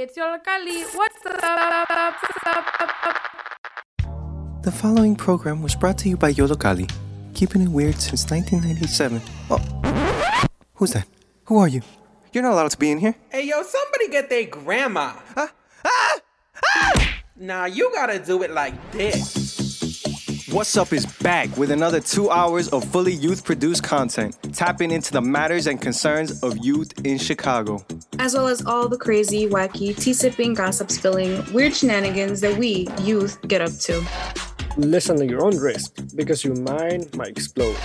Hey, it's Yollocalli. What's up? The following program was brought to you by Yollocalli, keeping it weird since 1997. Oh, who's that? Who are you? You're not allowed to be in here. Hey, yo, somebody get their grandma. Huh? Ah! Ah! Nah, you gotta do it like this. What's Up is back with another two hours of fully youth produced content, tapping into the matters and concerns of youth in Chicago. As well as all the crazy, wacky, tea sipping, gossip spilling, weird shenanigans that we, youth, get up to. Listen at your own risk because your mind might explode.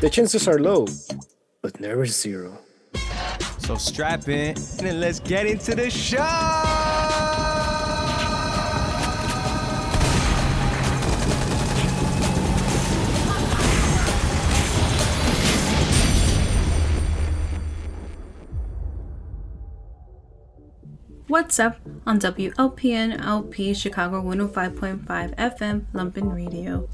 The chances are low, but never zero. So strap in and let's get into the show! What's up on WLPN LP Chicago 105.5 FM Lumpen Radio.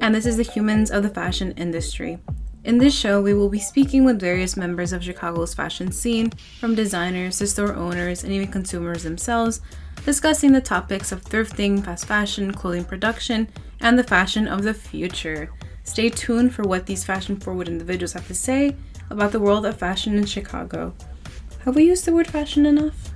And this is the Humans of the Fashion Industry. In this show, we will be speaking with various members of Chicago's fashion scene, from designers to store owners and even consumers themselves, discussing the topics of thrifting, fast fashion, clothing production, and the fashion of the future. Stay tuned for what these fashion forward individuals have to say about the world of fashion in Chicago. Have we used the word fashion enough?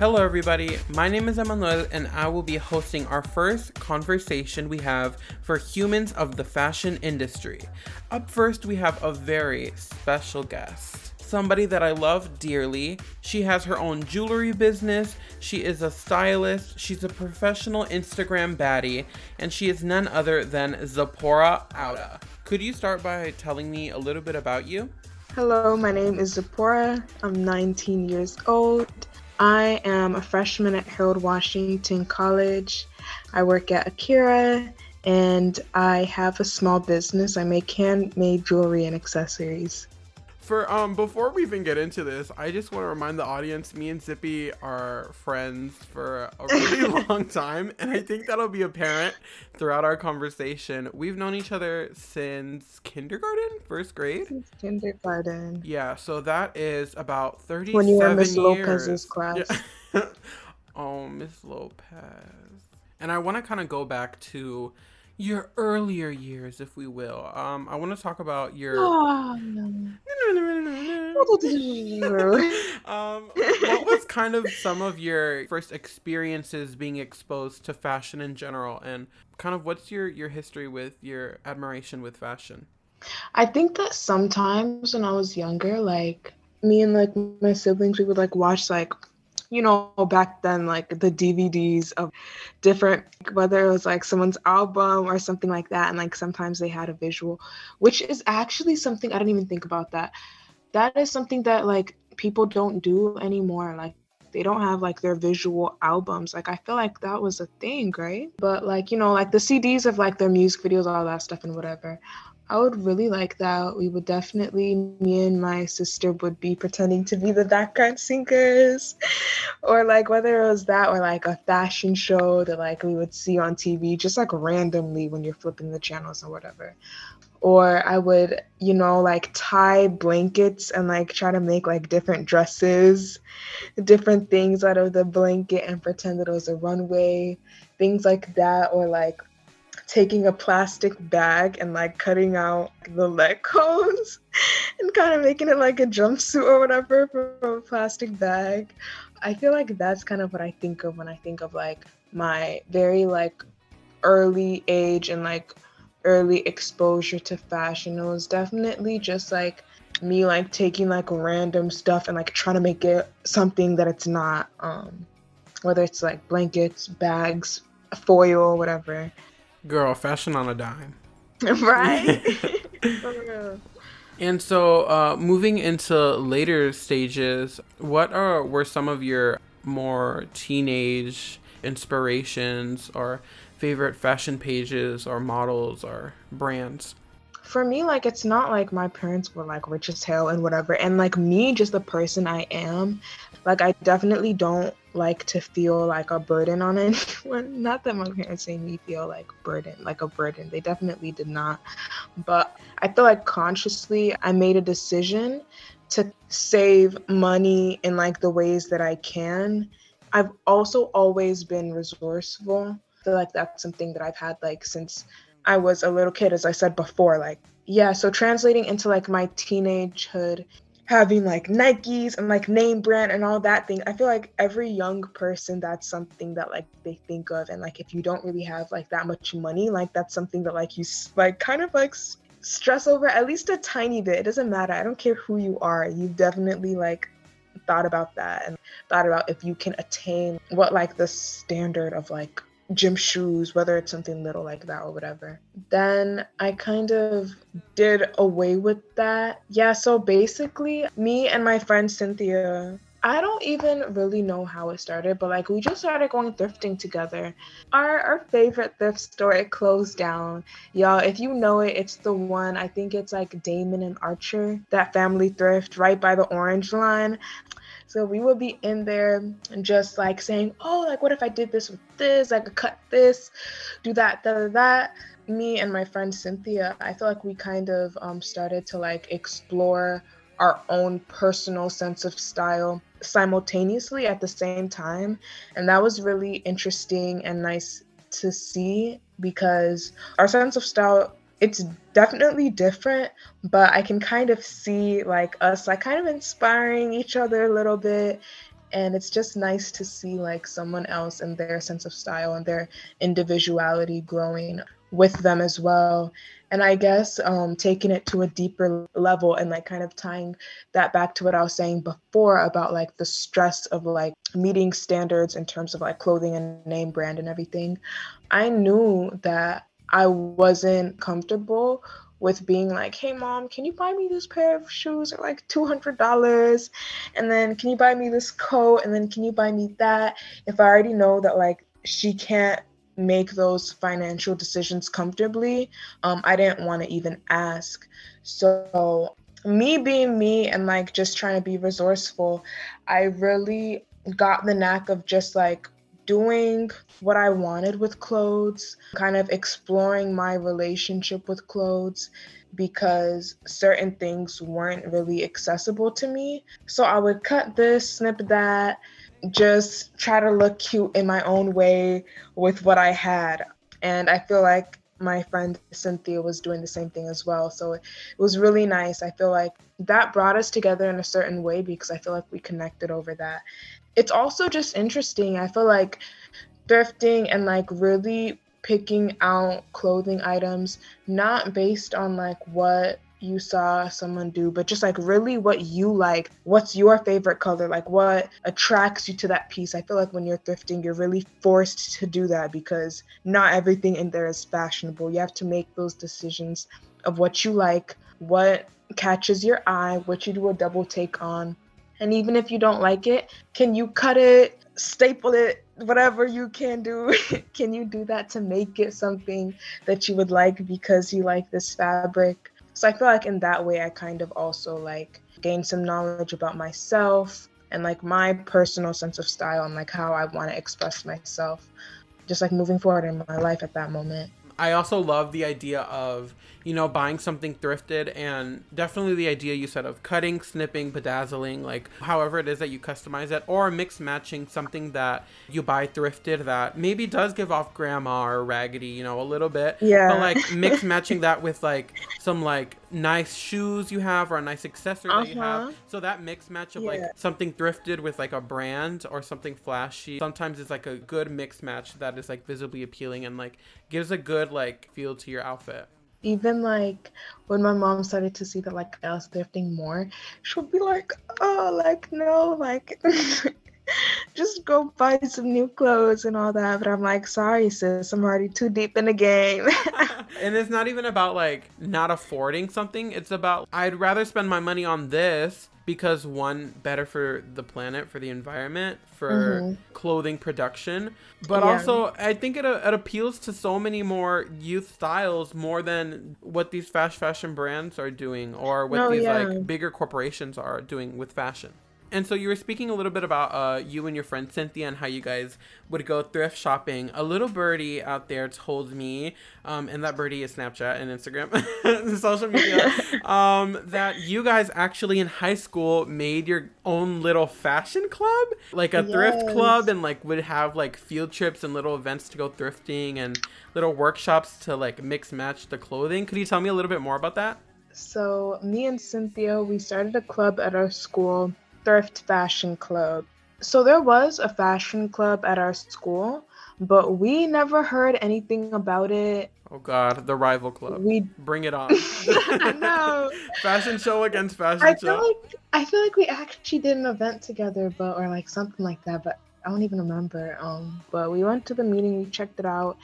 Hello, everybody. My name is Emmanuel, and I will be hosting our first conversation we have for humans of the fashion industry. Up first, we have a very special guest. Somebody that I love dearly. She has her own jewelry business. She is a stylist. She's a professional Instagram baddie, and she is none other than Zipporah Auta. Could you start by telling me a little bit about you? Hello, my name is Zipporah. I'm 19 years old. I am a freshman at Harold Washington College. I work at Akira and I have a small business. I make handmade jewelry and accessories. For um before we even get into this, I just want to remind the audience me and Zippy are friends for a really long time and I think that'll be apparent throughout our conversation. We've known each other since kindergarten, first grade. Since kindergarten. Yeah, so that is about 37 When you were Miss years. Lopez's class. Yeah. oh, Miss Lopez. And I want to kind of go back to your earlier years, if we will. Um, I want to talk about your. Oh, um, what was kind of some of your first experiences being exposed to fashion in general, and kind of what's your your history with your admiration with fashion? I think that sometimes when I was younger, like me and like my siblings, we would like watch like you know, back then, like the DVDs of different, whether it was like someone's album or something like that. And like sometimes they had a visual, which is actually something I didn't even think about that. That is something that like people don't do anymore. Like they don't have like their visual albums. Like I feel like that was a thing, right? But like, you know, like the CDs of like their music videos, all that stuff and whatever. I would really like that. We would definitely, me and my sister would be pretending to be the background singers. or like whether it was that or like a fashion show that like we would see on TV, just like randomly when you're flipping the channels or whatever. Or I would, you know, like tie blankets and like try to make like different dresses, different things out of the blanket and pretend that it was a runway, things like that. Or like taking a plastic bag and like cutting out the leg cones and kind of making it like a jumpsuit or whatever from a plastic bag. I feel like that's kind of what I think of when I think of like my very like early age and like early exposure to fashion. It was definitely just like me like taking like random stuff and like trying to make it something that it's not um whether it's like blankets, bags, foil, whatever. Girl, fashion on a dime. right? and so, uh, moving into later stages, what are were some of your more teenage inspirations or favorite fashion pages or models or brands? For me, like it's not like my parents were like rich as hell and whatever, and like me, just the person I am, like I definitely don't like to feel like a burden on anyone. Not that my parents made me feel like burden, like a burden. They definitely did not. But I feel like consciously I made a decision to save money in like the ways that I can. I've also always been resourceful. I feel like that's something that I've had like since I was a little kid, as I said before. Like, yeah, so translating into like my teenagehood, having like Nikes and like name brand and all that thing. I feel like every young person, that's something that like they think of. And like, if you don't really have like that much money, like that's something that like you like kind of like stress over at least a tiny bit. It doesn't matter. I don't care who you are. You've definitely like thought about that and thought about if you can attain what like the standard of like gym shoes, whether it's something little like that or whatever. Then I kind of did away with that. Yeah, so basically, me and my friend Cynthia, I don't even really know how it started, but like we just started going thrifting together. Our our favorite thrift store it closed down. Y'all, if you know it, it's the one I think it's like Damen and Archer, that family thrift right by the orange line. So we would be in there and just like saying, oh, like what if I did this with this? I could cut this, do that, that, that. Me and my friend Cynthia, I feel like we kind of um, started to like explore our own personal sense of style simultaneously at the same time. And that was really interesting and nice to see because our sense of style it's definitely different but i can kind of see like us like kind of inspiring each other a little bit. And it's just nice to see like someone else and their sense of style and their individuality growing with them as well. And i guess um, taking it to a deeper level and like kind of tying that back to what i was saying before about like the stress of like meeting standards in terms of like clothing and name brand and everything i knew that I wasn't comfortable with being like, hey mom, can you buy me this pair of shoes at like $200? And then can you buy me this coat? And then can you buy me that? If I already know that like she can't make those financial decisions comfortably, um, I didn't want to even ask. So, me being me and like just trying to be resourceful, I really got the knack of just like doing what I wanted with clothes, kind of exploring my relationship with clothes because certain things weren't really accessible to me. So I would cut this, snip that, just try to look cute in my own way with what I had. And I feel like my friend Cynthia was doing the same thing as well. So it was really nice. I feel like that brought us together in a certain way because I feel like we connected over that it's also just interesting. I feel like thrifting and like really picking out clothing items not based on like what you saw someone do, but just like really what you like. What's your favorite color? Like what attracts you to that piece? I feel like when you're thrifting, you're really forced to do that because not everything in there is fashionable. You have to make those decisions of what you like, what catches your eye, what you do a double take on, and even if you don't like it, can you cut it, staple it, whatever you can do? can you do that to make it something that you would like because you like this fabric? So I feel like in that way, I kind of also like gain some knowledge about myself and like my personal sense of style and like how I want to express myself, just like moving forward in my life at that moment. I also love the idea of, you know, buying something thrifted and definitely the idea you said of cutting, snipping, bedazzling, like however it is that you customize it, or mix matching something that you buy thrifted that maybe does give off grandma or raggedy, you know, a little bit. Yeah. But like mix matching that with like some like nice shoes you have or a nice accessory that you Uh-huh. have. So that mix match of like something thrifted with like a brand or something flashy. Sometimes it's like a good mix match that is like visibly appealing and like gives a good like feel to your outfit. Even like when my mom started to see that like I was thrifting more, she'll be like, "Oh, like no, like just go buy some new clothes and all that." But I'm like, "Sorry, sis, I'm already too deep in the game." and it's not even about like not affording something. It's about I'd rather spend my money on this because one better for the planet, for the environment, for mm-hmm. clothing production, but Yeah. also I think it, uh, it appeals to so many more youth styles more than what these fast fashion brands are doing or what No, these yeah. like bigger corporations are doing with fashion. And so you were speaking a little bit about uh, you and your friend Cynthia and how you guys would go thrift shopping. A little birdie out there told me, um, and that birdie is Snapchat and Instagram, social media, um, that you guys actually in high school made your own little fashion club, like a thrift club, and like would have like field trips and little events to go thrifting and little workshops to like mix match the clothing. Could you tell me a little bit more about that? So, me and Cynthia, we started a club at our school, Thrift Fashion Club. So, there was a fashion club at our school, but we never heard anything about it. Oh God, the rival club. We Bring it on. I know. fashion show against fashion I show. feel like I feel like we actually did an event together, but or like something like that, but I don't even remember. Um, but we went to the meeting, we checked it out.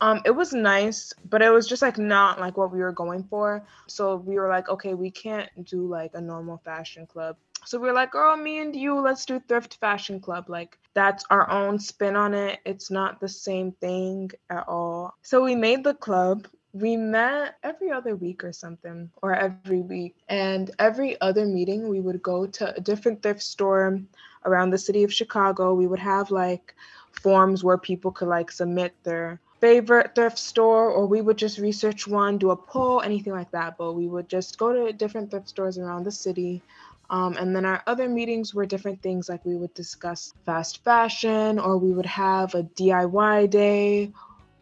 Um, it was nice, but it was just like not like what we were going for. So we were like, okay, we can't do like a normal fashion club. So we are like, girl, me and you, let's do thrift fashion club. Like that's our own spin on it. It's not the same thing at all. So we made the club. We met every other week or something, or every week. And every other meeting, we would go to a different thrift store around the city of Chicago. We would have like forms where people could like submit their favorite thrift store, or we would just research one, do a poll, anything like that. But we would just go to different thrift stores around the city. Um, and then our other meetings were different things like we would discuss fast fashion, or we would have a DIY day,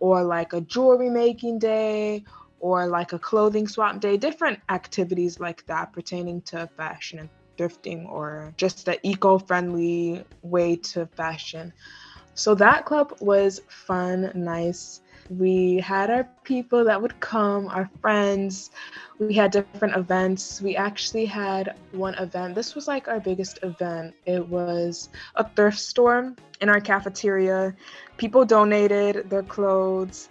or like a jewelry making day, or like a clothing swap day, different activities like that pertaining to fashion and thrifting, or just the eco friendly way to fashion. So that club was fun, nice. We had our people that would come, our friends. We had different events. We actually had one event. This was like our biggest event. It was a thrift store in our cafeteria. People donated their clothes,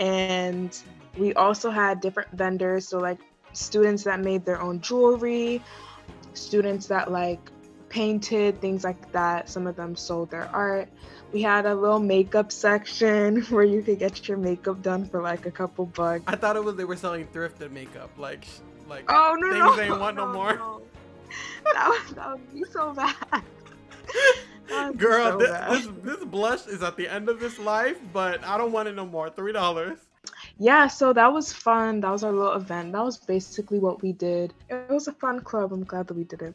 and we also had different vendors. So, like students that made their own jewelry, students that like painted, things like that. Some of them sold their art. We had a little makeup section where you could get your makeup done for like a couple bucks. I thought it was they were selling thrifted makeup, like like Oh no, things no, they want no, more. That would, that would be so bad. That would be Girl, so this, bad. this this blush is at the end of this life, but I don't want it no more. Three dollars. yeah, so that was fun. That was our little event. That was basically what we did. It was a fun club. I'm glad that we did it.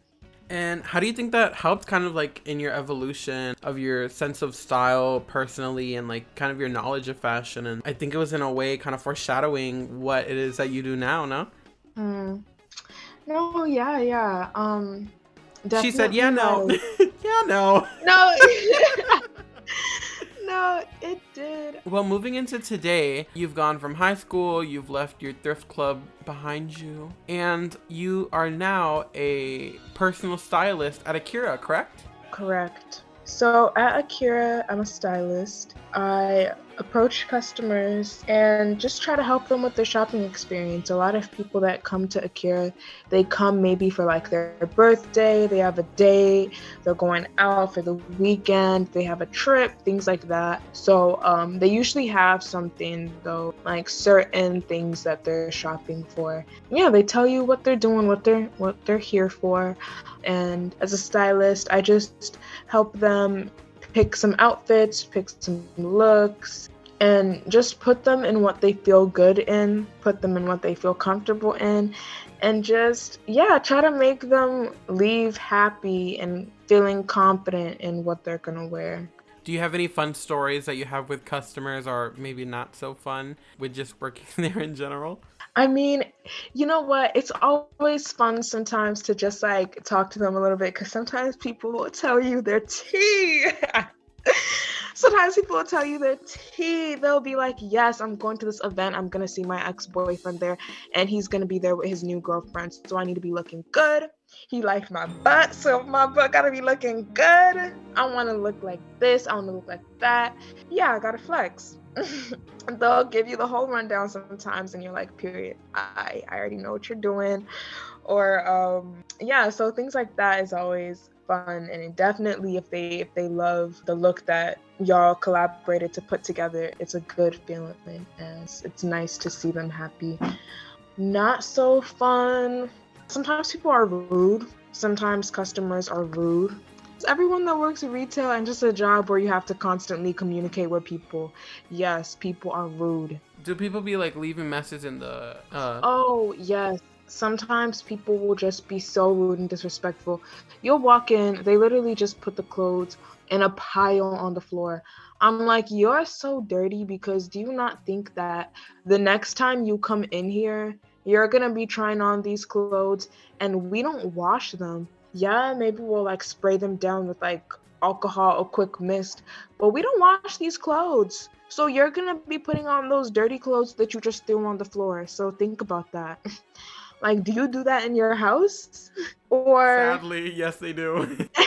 And how do you think that helped kind of like in your evolution of your sense of style personally and like kind of your knowledge of fashion? And I think it was in a way kind of foreshadowing what it is that you do now, no? Hmm. No, yeah, yeah. Um, She said, yeah, no. yeah, no. no. no, it did. Well, moving into today, you've gone from high school, you've left your thrift club behind you, and you are now a personal stylist at Akira, correct? Correct. So at Akira, I'm a stylist. I approach customers and just try to help them with their shopping experience. A lot of people that come to Akira, they come maybe for like their birthday, they have a date, they're going out for the weekend, they have a trip, things like that. So um, they usually have something though, like certain things that they're shopping for. Yeah, they tell you what they're doing, what they're what they're here for. And as a stylist, I just help them pick some outfits, pick some looks, and just put them in what they feel good in, put them in what they feel comfortable in, and just, yeah, try to make them leave happy and feeling confident in what they're gonna wear. Do you have any fun stories that you have with customers, or maybe not so fun with just working there in general? I mean, you know what? It's always fun sometimes to just like talk to them a little bit because sometimes people will tell you their tea. sometimes people will tell you their tea. They'll be like, Yes, I'm going to this event. I'm going to see my ex boyfriend there, and he's going to be there with his new girlfriend. So I need to be looking good. He liked my butt, so my butt got to be looking good. I want to look like this. I want to look like that. Yeah, I got to flex. they'll give you the whole rundown sometimes and you're like period. I i already know what you're doing. Or um yeah so things like that is always fun and definitely if they if they love the look that y'all collaborated to put together it's a good feeling and it's, it's nice to see them happy. Not so fun. Sometimes people are rude. Sometimes customers are rude. Everyone that works in retail and just a job where you have to constantly communicate with people, yes, people are rude. Do people be like leaving messages in the? Uh... Oh yes, sometimes people will just be so rude and disrespectful. You'll walk in, they literally just put the clothes in a pile on the floor. I'm like, you're so dirty because do you not think that the next time you come in here, you're gonna be trying on these clothes and we don't wash them? Yeah, maybe we'll like spray them down with like alcohol or quick mist, but we don't wash these clothes. So you're gonna be putting on those dirty clothes that you just threw on the floor. So think about that. like, do you do that in your house? or sadly, yes, they do.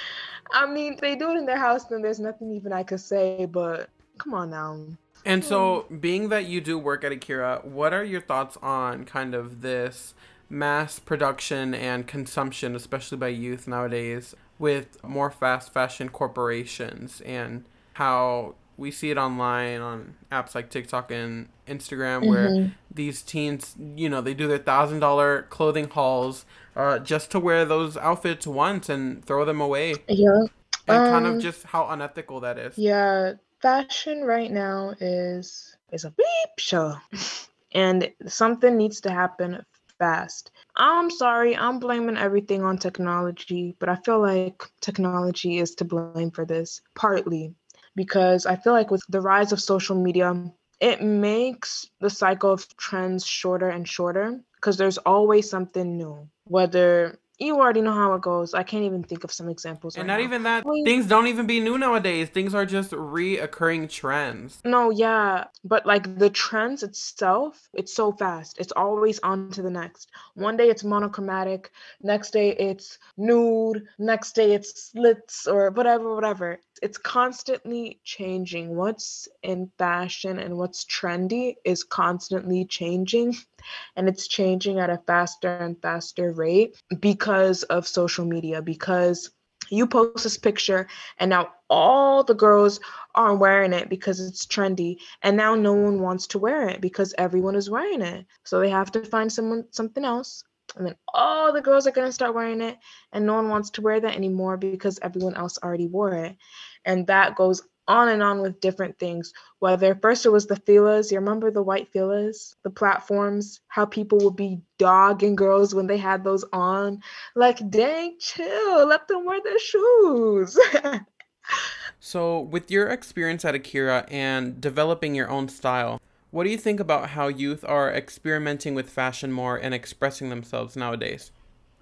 I mean, they do it in their house, then there's nothing even I could say. But come on now. And so, hmm. being that you do work at Akira, what are your thoughts on kind of this mass production and consumption, especially by youth nowadays, with more fast fashion corporations and how we see it online on apps like TikTok and Instagram mm-hmm. where these teens, you know, they do their thousand dollar clothing hauls uh, just to wear those outfits once and throw them away. Yeah. And um, kind of um, just how unethical that is. Yeah. Fashion right now is is a beep show. and something needs to happen fast. I'm sorry, I'm blaming everything on technology, but I feel like technology is to blame for this, partly because I feel like with the rise of social media, it makes the cycle of trends shorter and shorter because there's always something new. Whether you already know how it goes. I can't even think of some examples. And right not now. even that. Things don't even be new nowadays. Things are just reoccurring trends. No, yeah, but like the trends itself, it's so fast. It's always on to the next. One day it's monochromatic. Next day it's nude. Next day it's slits or whatever, whatever. It's constantly changing. What's in fashion and what's trendy is constantly changing and it's changing at a faster and faster rate because of social media because you post this picture and now all the girls are wearing it because it's trendy and now no one wants to wear it because everyone is wearing it. So they have to find someone something else and then all the girls are going to start wearing it and no one wants to wear that anymore because everyone else already wore it. And that goes on and on with different things. Whether first it was the Filas, you remember the white Filas, the platforms, how people would be dogging girls when they had those on. Like, dang, chill, let them wear their shoes. so, with your experience at Akira and developing your own style, what do you think about how youth are experimenting with fashion more and expressing themselves nowadays?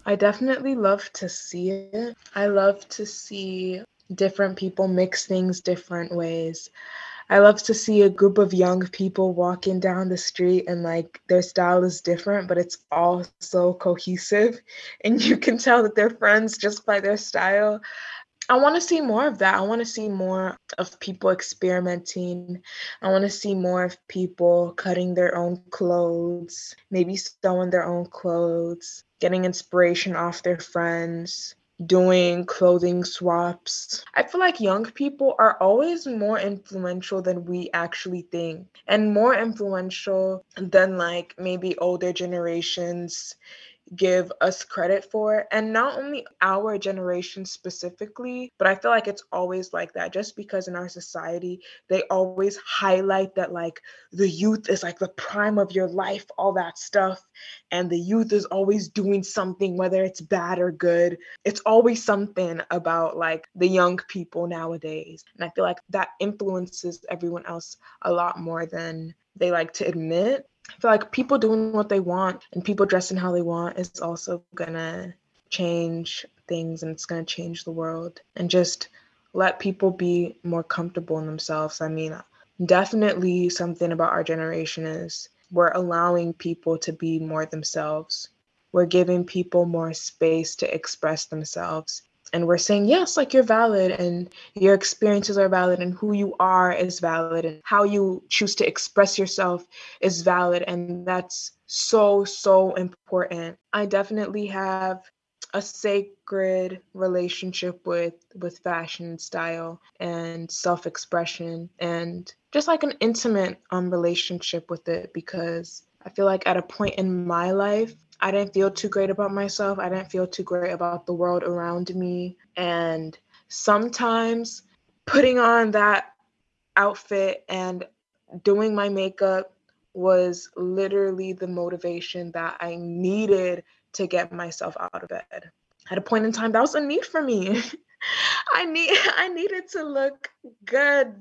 I definitely love to see it. I love to see different people mix things different ways. I love to see a group of young people walking down the street and like their style is different, but it's all so cohesive. And you can tell that they're friends just by their style. I want to see more of that. I want to see more of people experimenting. I want to see more of people cutting their own clothes, maybe sewing their own clothes, getting inspiration off their friends doing clothing swaps. I feel like young people are always more influential than we actually think, and more influential than like maybe older generations give us credit for. And not only our generation specifically, but I feel like it's always like that just because in our society, they always highlight that like the youth is like the prime of your life, all that stuff. And the youth is always doing something, whether it's bad or good. It's always something about like the young people nowadays. And I feel like that influences everyone else a lot more than they like to admit. I feel like people doing what they want and people dressing how they want is also gonna change things and it's gonna change the world and just let people be more comfortable in themselves. I mean, definitely something about our generation is we're allowing people to be more themselves. We're giving people more space to express themselves and we're saying yes like you're valid and your experiences are valid and who you are is valid and how you choose to express yourself is valid and that's so so important. I definitely have a sacred relationship with with fashion style and self-expression and just like an intimate um relationship with it because i feel like at a point in my life I didn't feel too great about myself. I didn't feel too great about the world around me. And sometimes putting on that outfit and doing my makeup was literally the motivation that I needed to get myself out of bed. At a point in time, that was a need for me. I need I needed to look good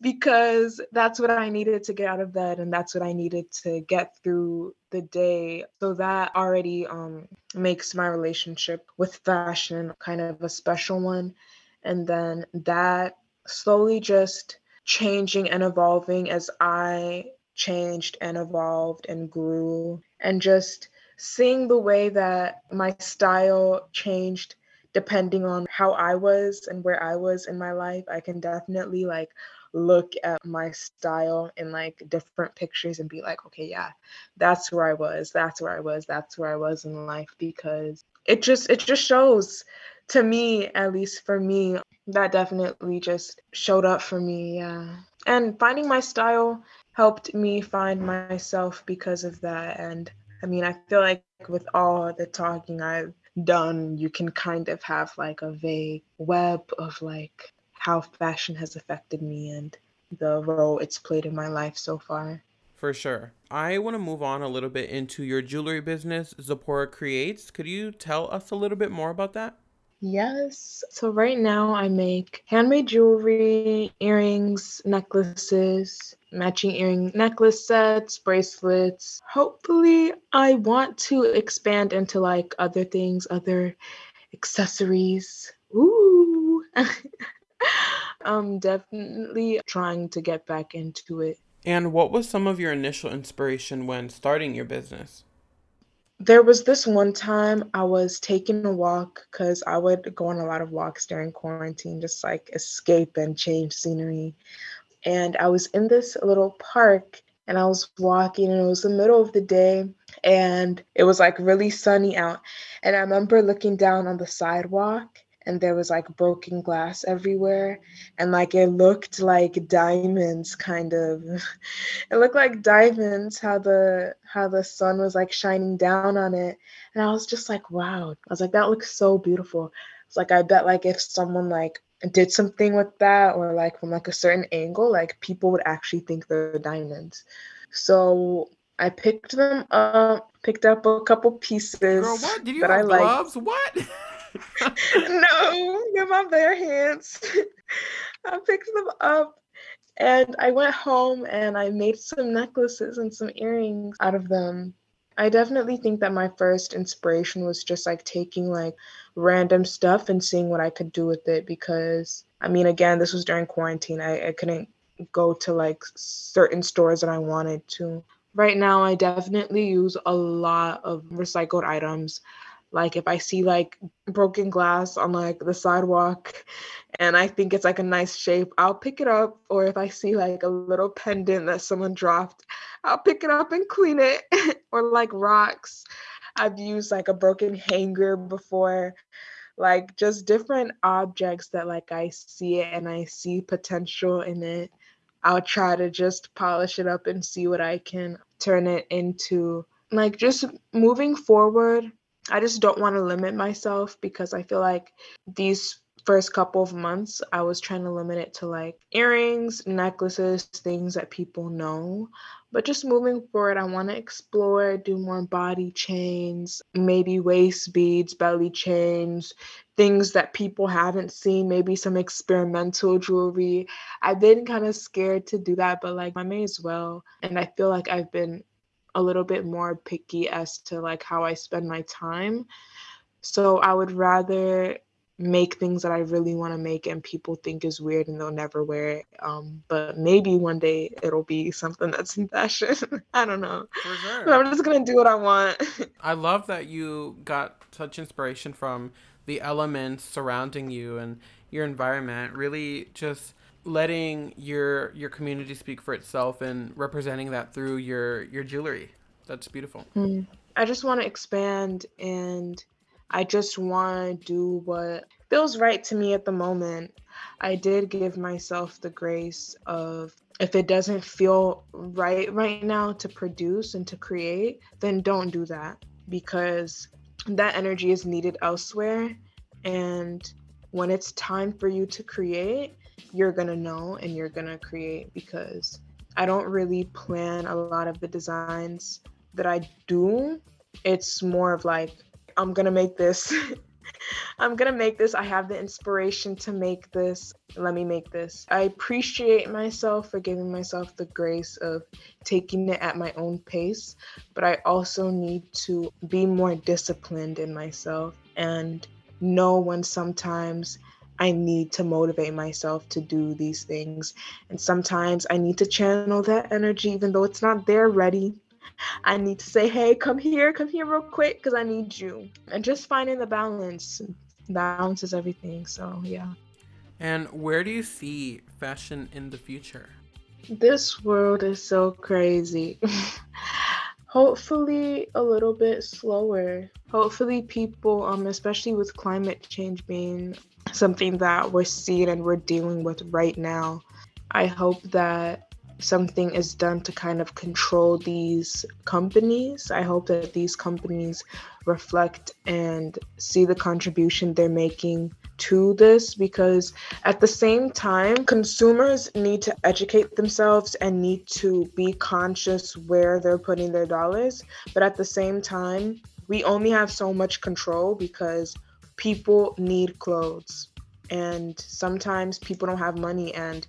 because that's what I needed to get out of bed and that's what I needed to get through the day. So that already um, makes my relationship with fashion kind of a special one. And then that slowly just changing and evolving as I changed and evolved and grew and just seeing the way that my style changed depending on how I was and where I was in my life, I can definitely like look at my style in like different pictures and be like, okay, yeah, that's where I was, that's where I was, that's where I was in life because it just it just shows to me, at least for me, that definitely just showed up for me, yeah. And finding my style helped me find myself because of that and I mean, I feel like with all the talking I've done, you can kind of have like a vague web of like how fashion has affected me and the role it's played in my life so far. For sure. I want to move on a little bit into your jewelry business, Zipporah Creates. Could you tell us a little bit more about that? Yes. So right now I make handmade jewelry, earrings, necklaces, matching earring necklace sets, bracelets. Hopefully I want to expand into like other things, other accessories. Ooh. I'm definitely trying to get back into it. And what was some of your initial inspiration when starting your business? There was this one time I was taking a walk because I would go on a lot of walks during quarantine, just like escape and change scenery. And I was in this little park and I was walking, and it was the middle of the day and it was like really sunny out. And I remember looking down on the sidewalk and there was like broken glass everywhere and like it looked like diamonds kind of it looked like diamonds how the how the sun was like shining down on it and i was just like wow i was like that looks so beautiful it's like i bet like if someone like did something with that or like from like a certain angle like people would actually think they're diamonds so I picked them up, picked up a couple pieces. Girl, what? Did you have I gloves? Liked. What? no, with my bare hands. I picked them up and I went home and I made some necklaces and some earrings out of them. I definitely think that my first inspiration was just like taking like random stuff and seeing what I could do with it because I mean again this was during quarantine. I, I couldn't go to like certain stores that I wanted to. Right now I definitely use a lot of recycled items like if i see like broken glass on like the sidewalk and i think it's like a nice shape i'll pick it up. Or if i see like a little pendant that someone dropped i'll pick it up and clean it. Or like rocks. I've used like a broken hanger before. Like just different objects that like i see it and i see potential in it. I'll try to just polish it up and see what i can turn it into. Like just moving forward I just don't want to limit myself because I feel like these first couple of months I was trying to limit it to like earrings, necklaces, things that people know. But just moving forward, I want to explore, do more body chains, maybe waist beads, belly chains, things that people haven't seen, maybe some experimental jewelry. I've been kind of scared to do that, but like I may as well. And I feel like I've been a little bit more picky as to like how I spend my time. So I would rather make things that I really want to make and people think is weird and they'll never wear it. Um, but maybe one day it'll be something that's in fashion. I don't know. For sure. I'm just gonna do what I want. I love that you got such inspiration from the elements surrounding you and your environment. Really just letting your your community speak for itself and representing that through your your jewelry. That's beautiful. Mm. I just want to expand and I just want to do what feels right to me at the moment. I did give myself the grace of if it doesn't feel right right now to produce and to create, then don't do that because that energy is needed elsewhere. And when it's time for you to create, you're going to know and you're going to create because I don't really plan a lot of the designs that I do. It's more of like, I'm going to make this. I'm gonna make this. I have the inspiration to make this. Let me make this. I appreciate myself for giving myself the grace of taking it at my own pace, but I also need to be more disciplined in myself and know when sometimes I need to motivate myself to do these things. And sometimes I need to channel that energy, even though it's not there ready. I need to say, hey, come here, come here real quick, because I need you. And just finding the balance. Balance is everything. So, yeah. And where do you see fashion in the future? This world is so crazy. Hopefully, a little bit slower. Hopefully, people, um, especially with climate change being something that we're seeing and we're dealing with right now, I hope that something is done to kind of control these companies. I hope that these companies reflect and see the contribution they're making to this because at the same time, consumers need to educate themselves and need to be conscious where they're putting their dollars. But at the same time, we only have so much control because people need clothes. And sometimes people don't have money and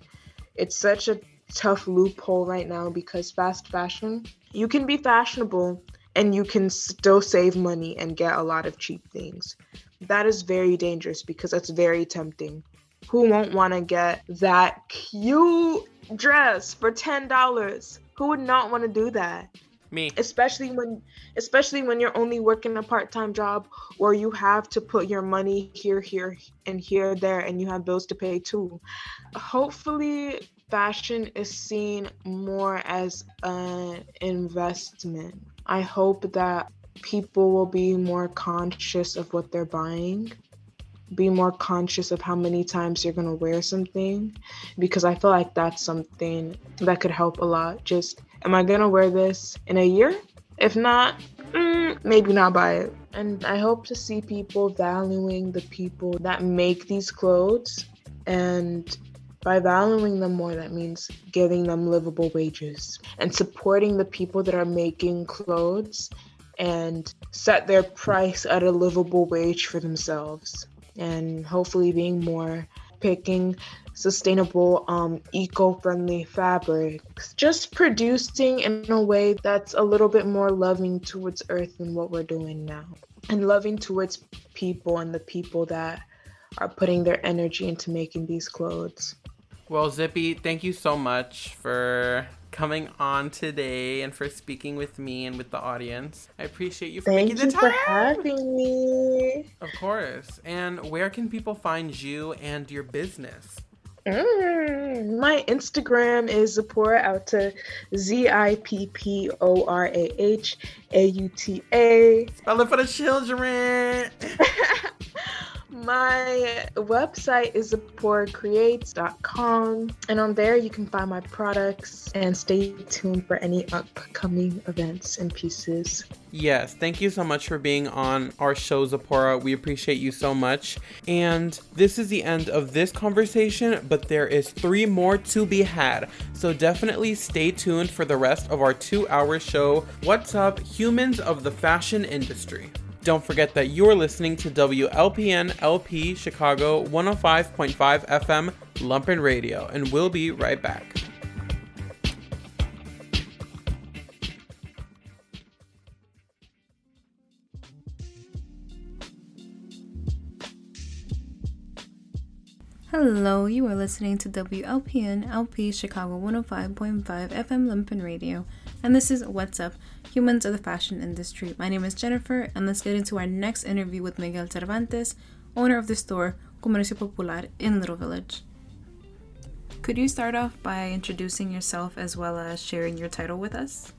it's such a tough loophole right now because fast fashion, you can be fashionable and you can still save money and get a lot of cheap things. That is very dangerous because it's very tempting. Who won't want to get that cute dress for $10? Who would not want to do that? Me. Especially when especially when you're only working a part-time job or you have to put your money here here and here there and you have bills to pay too. Hopefully fashion is seen more as an investment. I hope that people will be more conscious of what they're buying, be more conscious of how many times you're going to wear something, because I feel like that's something that could help a lot. Just, am I going to wear this in a year? If not, mm, maybe not buy it. And I hope to see people valuing the people that make these clothes and by valuing them more, that means giving them livable wages and supporting the people that are making clothes and set their price at a livable wage for themselves. And hopefully, being more picking sustainable, um, eco friendly fabrics. Just producing in a way that's a little bit more loving towards Earth than what we're doing now. And loving towards people and the people that are putting their energy into making these clothes. Well, Zippy, thank you so much for coming on today and for speaking with me and with the audience. I appreciate you for Thank making you the time. for having me. Of course. And where can people find you and your business? Mm, my Instagram is Zipporah Auta, Z I P P O R A H A U T A. Spell it for the children. My website is ZipporahCreates.com, and on there you can find my products and stay tuned for any upcoming events and pieces. Yes, thank you so much for being on our show, Zipporah. We appreciate you so much. And this is the end of this conversation, but there is three more to be had. So definitely stay tuned for the rest of our two hour show, What's Up Humans of the Fashion Industry. Don't forget that you're listening to WLPN LP Chicago 105.5 FM Lumpen Radio, and we'll be right back. Hello, you are listening to WLPN LP Chicago 105.5 FM Lumpen Radio, and this is What's Up Humans of the Fashion Industry. My name is Jennifer, and let's get into our next interview with Miguel Cervantes, owner of the store Comercio Popular in Little Village. Could you start off by introducing yourself as well as sharing your title with us?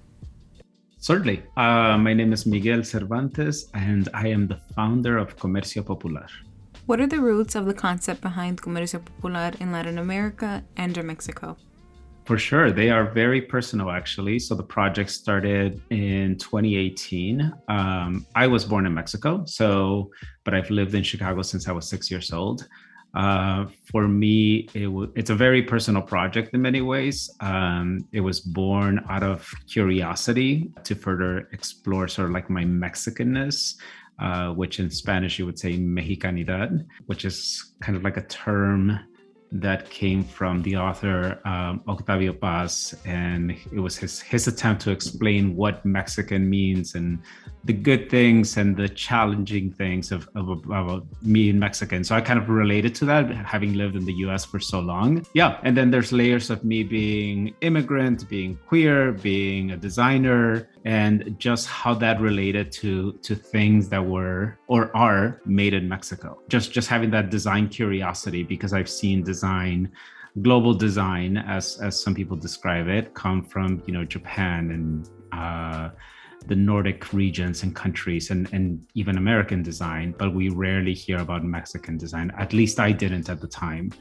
Certainly. Uh, my name is Miguel Cervantes, and I am the founder of Comercio Popular. What are the roots of the concept behind Comercio Popular in Latin America and or Mexico? For sure. They are very personal, actually. So the project started in 2018. Um, I was born in Mexico, so, but I've lived in Chicago since I was six years old. Uh, for me, it w- it's a very personal project in many ways. Um, it was born out of curiosity to further explore sort of like my Mexicanness, uh, which in Spanish you would say Mexicanidad, which is kind of like a term that came from the author um, Octavio Paz, and it was his his attempt to explain what Mexican means and the good things and the challenging things of, of, of being Mexican. So I kind of related to that, having lived in the US for so long. Yeah. And then there's layers of me being immigrant, being queer, being a designer, and just how that related to to things that were or are made in Mexico. Just just having that design curiosity because I've seen design global design as as some people describe it come from you know Japan and uh the Nordic regions and countries and, and even American design, but we rarely hear about Mexican design. At least I didn't at the time.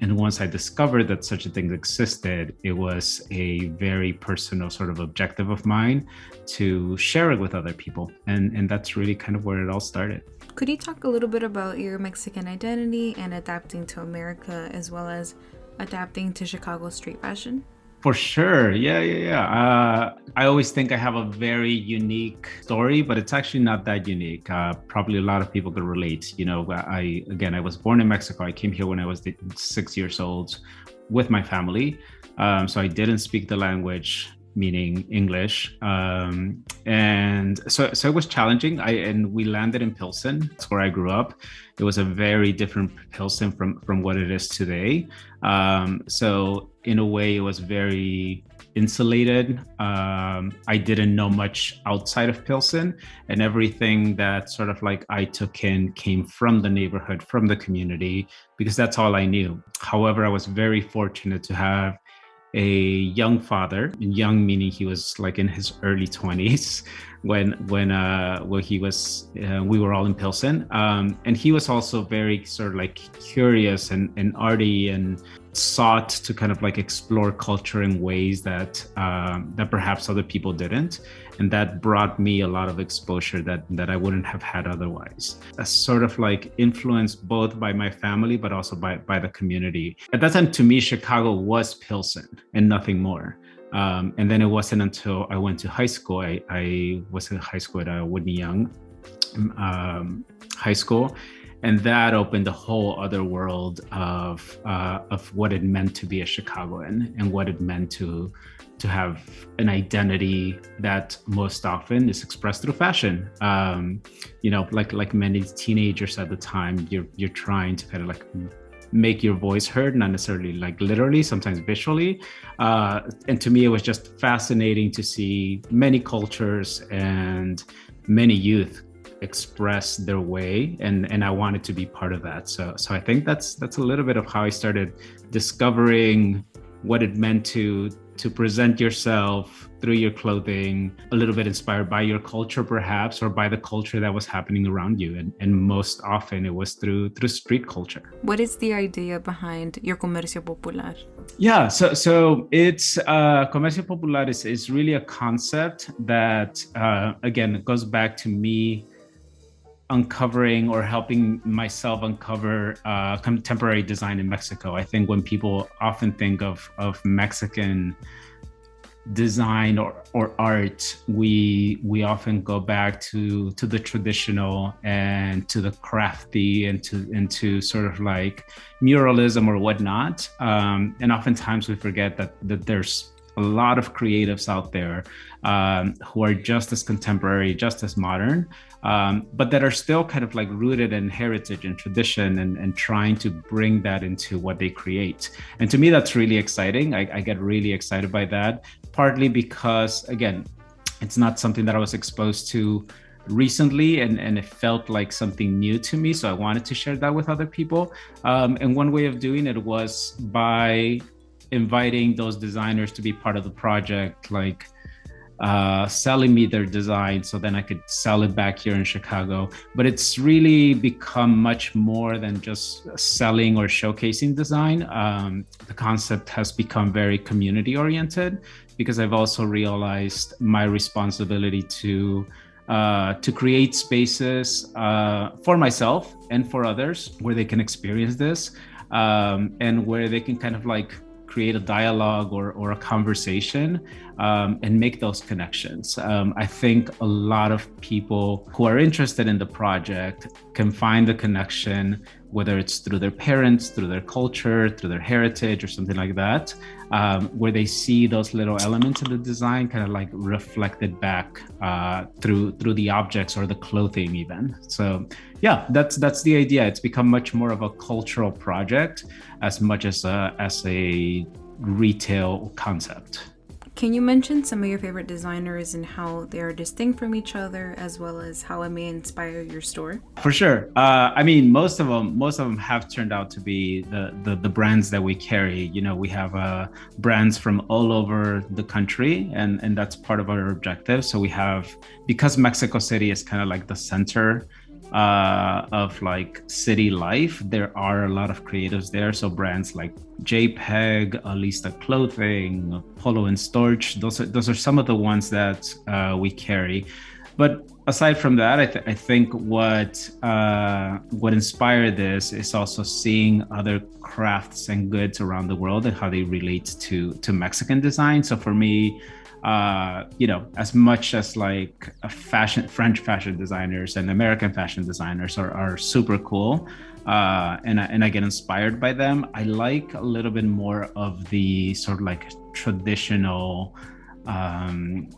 And once I discovered that such a thing existed, it was a very personal sort of objective of mine to share it with other people. And, and that's really kind of where it all started. Could you talk a little bit about your Mexican identity and adapting to America as well as adapting to Chicago street fashion? For sure. Yeah, yeah, yeah. Uh, I always think I have a very unique story, but it's actually not that unique. Uh, probably a lot of people could relate. You know, I, again, I was born in Mexico. I came here when I was six years old with my family. Um, so I didn't speak the language meaning English. Um, and so, so it was challenging. I and we landed in Pilsen. That's where I grew up. It was a very different Pilsen from from what it is today. Um, so in a way, it was very insulated. Um, I didn't know much outside of Pilsen, and everything that sort of like I took in came from the neighborhood, from the community, because that's all I knew. However, I was very fortunate to have a young father young meaning he was like in his early 20s when when uh when he was uh, we were all in pilsen. Um and he was also very sort of like curious and and arty and sought to kind of like explore culture in ways that um, that perhaps other people didn't, and that brought me a lot of exposure that that I wouldn't have had otherwise. A sort of like influenced both by my family but also by by the community. At that time, to me, Chicago was Pilsen and nothing more. Um, and then it wasn't until I went to high school. I, I was in high school at uh, Whitney Young um, High School, and that opened a whole other world of uh, of what it meant to be a Chicagoan and what it meant to to have an identity that most often is expressed through fashion. Um, you know, like like many teenagers at the time, you're you're trying to kind of like make your voice heard, not necessarily like literally, sometimes visually. Uh, and to me, it was just fascinating to see many cultures and many youth express their way and and I wanted to be part of that. So so I think that's that's a little bit of how I started discovering what it meant to to present yourself through your clothing a little bit inspired by your culture perhaps or by the culture that was happening around you. And, and most often it was through through street culture. What is the idea behind your comercio popular? Yeah so so it's uh comercio popular is, is really a concept that uh, again goes back to me uncovering or helping myself uncover uh, contemporary design in Mexico. I think when people often think of of Mexican design or, or art, we we often go back to to the traditional and to the crafty and to and to sort of like muralism or whatnot. Um, and oftentimes we forget that that there's a lot of creatives out there um, who are just as contemporary, just as modern, um, but that are still kind of like rooted in heritage and tradition and, and trying to bring that into what they create. And to me, that's really exciting. I, I get really excited by that, partly because, again, it's not something that I was exposed to recently and, and it felt like something new to me so i wanted to share that with other people um, and one way of doing it was by inviting those designers to be part of the project like uh, selling me their design so then I could sell it back here in Chicago. But it's really become much more than just selling or showcasing design. Um, the concept has become very community oriented because I've also realized my responsibility to. Uh, to create spaces uh, for myself and for others where they can experience this um, and where they can kind of like create a dialogue or, or a conversation um, and make those connections. Um, I think a lot of people who are interested in the project can find the connection, whether it's through their parents, through their culture, through their heritage, or something like that, um, where they see those little elements of the design kind of like reflected back uh, through through the objects or the clothing, even. So yeah, that's that's the idea. It's become much more of a cultural project as much as a, as a retail concept. Can you mention some of your favorite designers and how they are distinct from each other, as well as how it may inspire your store? For sure. Uh, I mean, most of them, most of them have turned out to be the the, the brands that we carry. You know, we have uh, brands from all over the country, and and that's part of our objective. So we have because Mexico City is kind of like the center uh, of like city life, there are a lot of creatives there. So brands like JPEG, Alista Clothing, Polo and Storch, those are, those are some of the ones that uh, we carry. But aside from that, I, th- I think what uh, what inspired this is also seeing other crafts and goods around the world and how they relate to to Mexican design. So for me, uh, you know, as much as like fashion French fashion designers and American fashion designers are, are super cool. Uh, and I, and I get inspired by them. I like a little bit more of the sort of like traditional, um,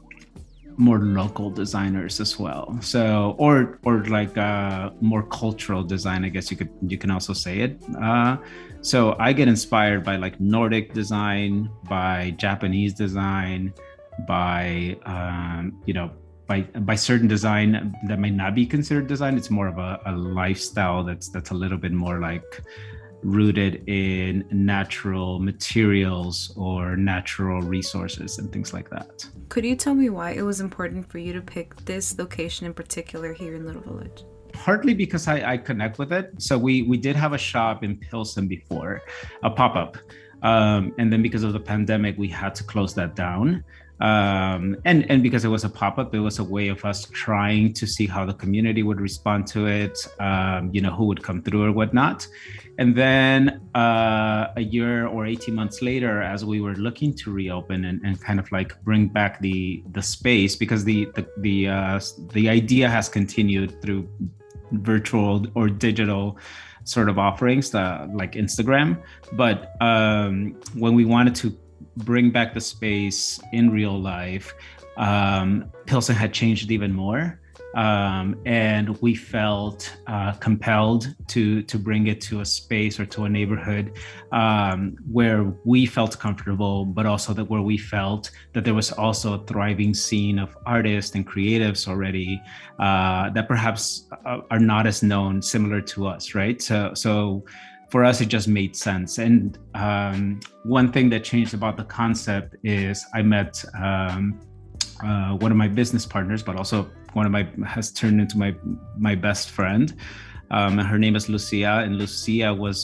more local designers as well. So or or like uh, more cultural design. I guess you could you can also say it. Uh, so I get inspired by like Nordic design, by Japanese design by um, you know by by certain design that might not be considered design. It's more of a, a lifestyle that's that's a little bit more like rooted in natural materials or natural resources and things like that. Could you tell me why it was important for you to pick this location in particular here in little village? Partly because I, I connect with it. So we we did have a shop in pilsen before a pop-up. Um, and then because of the pandemic we had to close that down um, and and because it was a pop-up it was a way of us trying to see how the community would respond to it um, you know who would come through or whatnot. And then uh, a year or 18 months later as we were looking to reopen and, and kind of like bring back the the space because the the the, uh, the idea has continued through virtual or digital sort of offerings uh, like instagram. But um, when we wanted to bring back the space in real life, um, Pilsen had changed even more. Um, and we felt uh, compelled to to bring it to a space or to a neighborhood um, where we felt comfortable, but also that where we felt that there was also a thriving scene of artists and creatives already uh, that perhaps uh, are not as known, similar to us, right? So so for us, it just made sense. And um, one thing that changed about the concept is I met um, uh, one of my business partners, but also one of my has turned into my my best friend. Um, and her name is Lucia, and Lucia was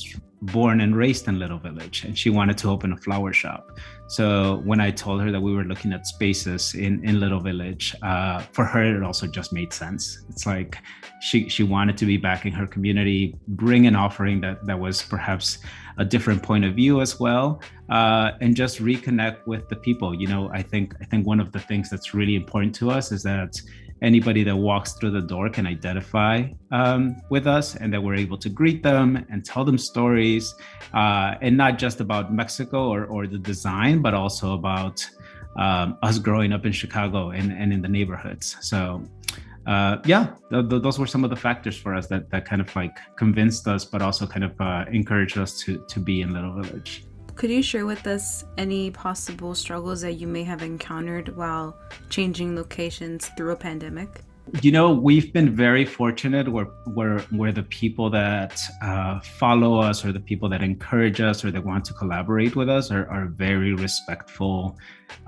born and raised in Little Village, and she wanted to open a flower shop. So when I told her that we were looking at spaces in in Little Village, uh, for her it also just made sense. It's like she she wanted to be back in her community, bring an offering that that was perhaps a different point of view as well, uh, and just reconnect with the people. You know, I think I think one of the things that's really important to us is that anybody that walks through the door can identify um, with us and that we're able to greet them and tell them stories uh, and not just about mexico or, or the design but also about um, us growing up in chicago and, and in the neighborhoods. So uh, yeah th- th- those were some of the factors for us that, that kind of like convinced us but also kind of uh, encouraged us to, to be in little village could you share with us any possible struggles that you may have encountered while changing locations through a pandemic? you know we've been very fortunate where where where the people that uh, follow us or the people that encourage us or that want to collaborate with us are, are very respectful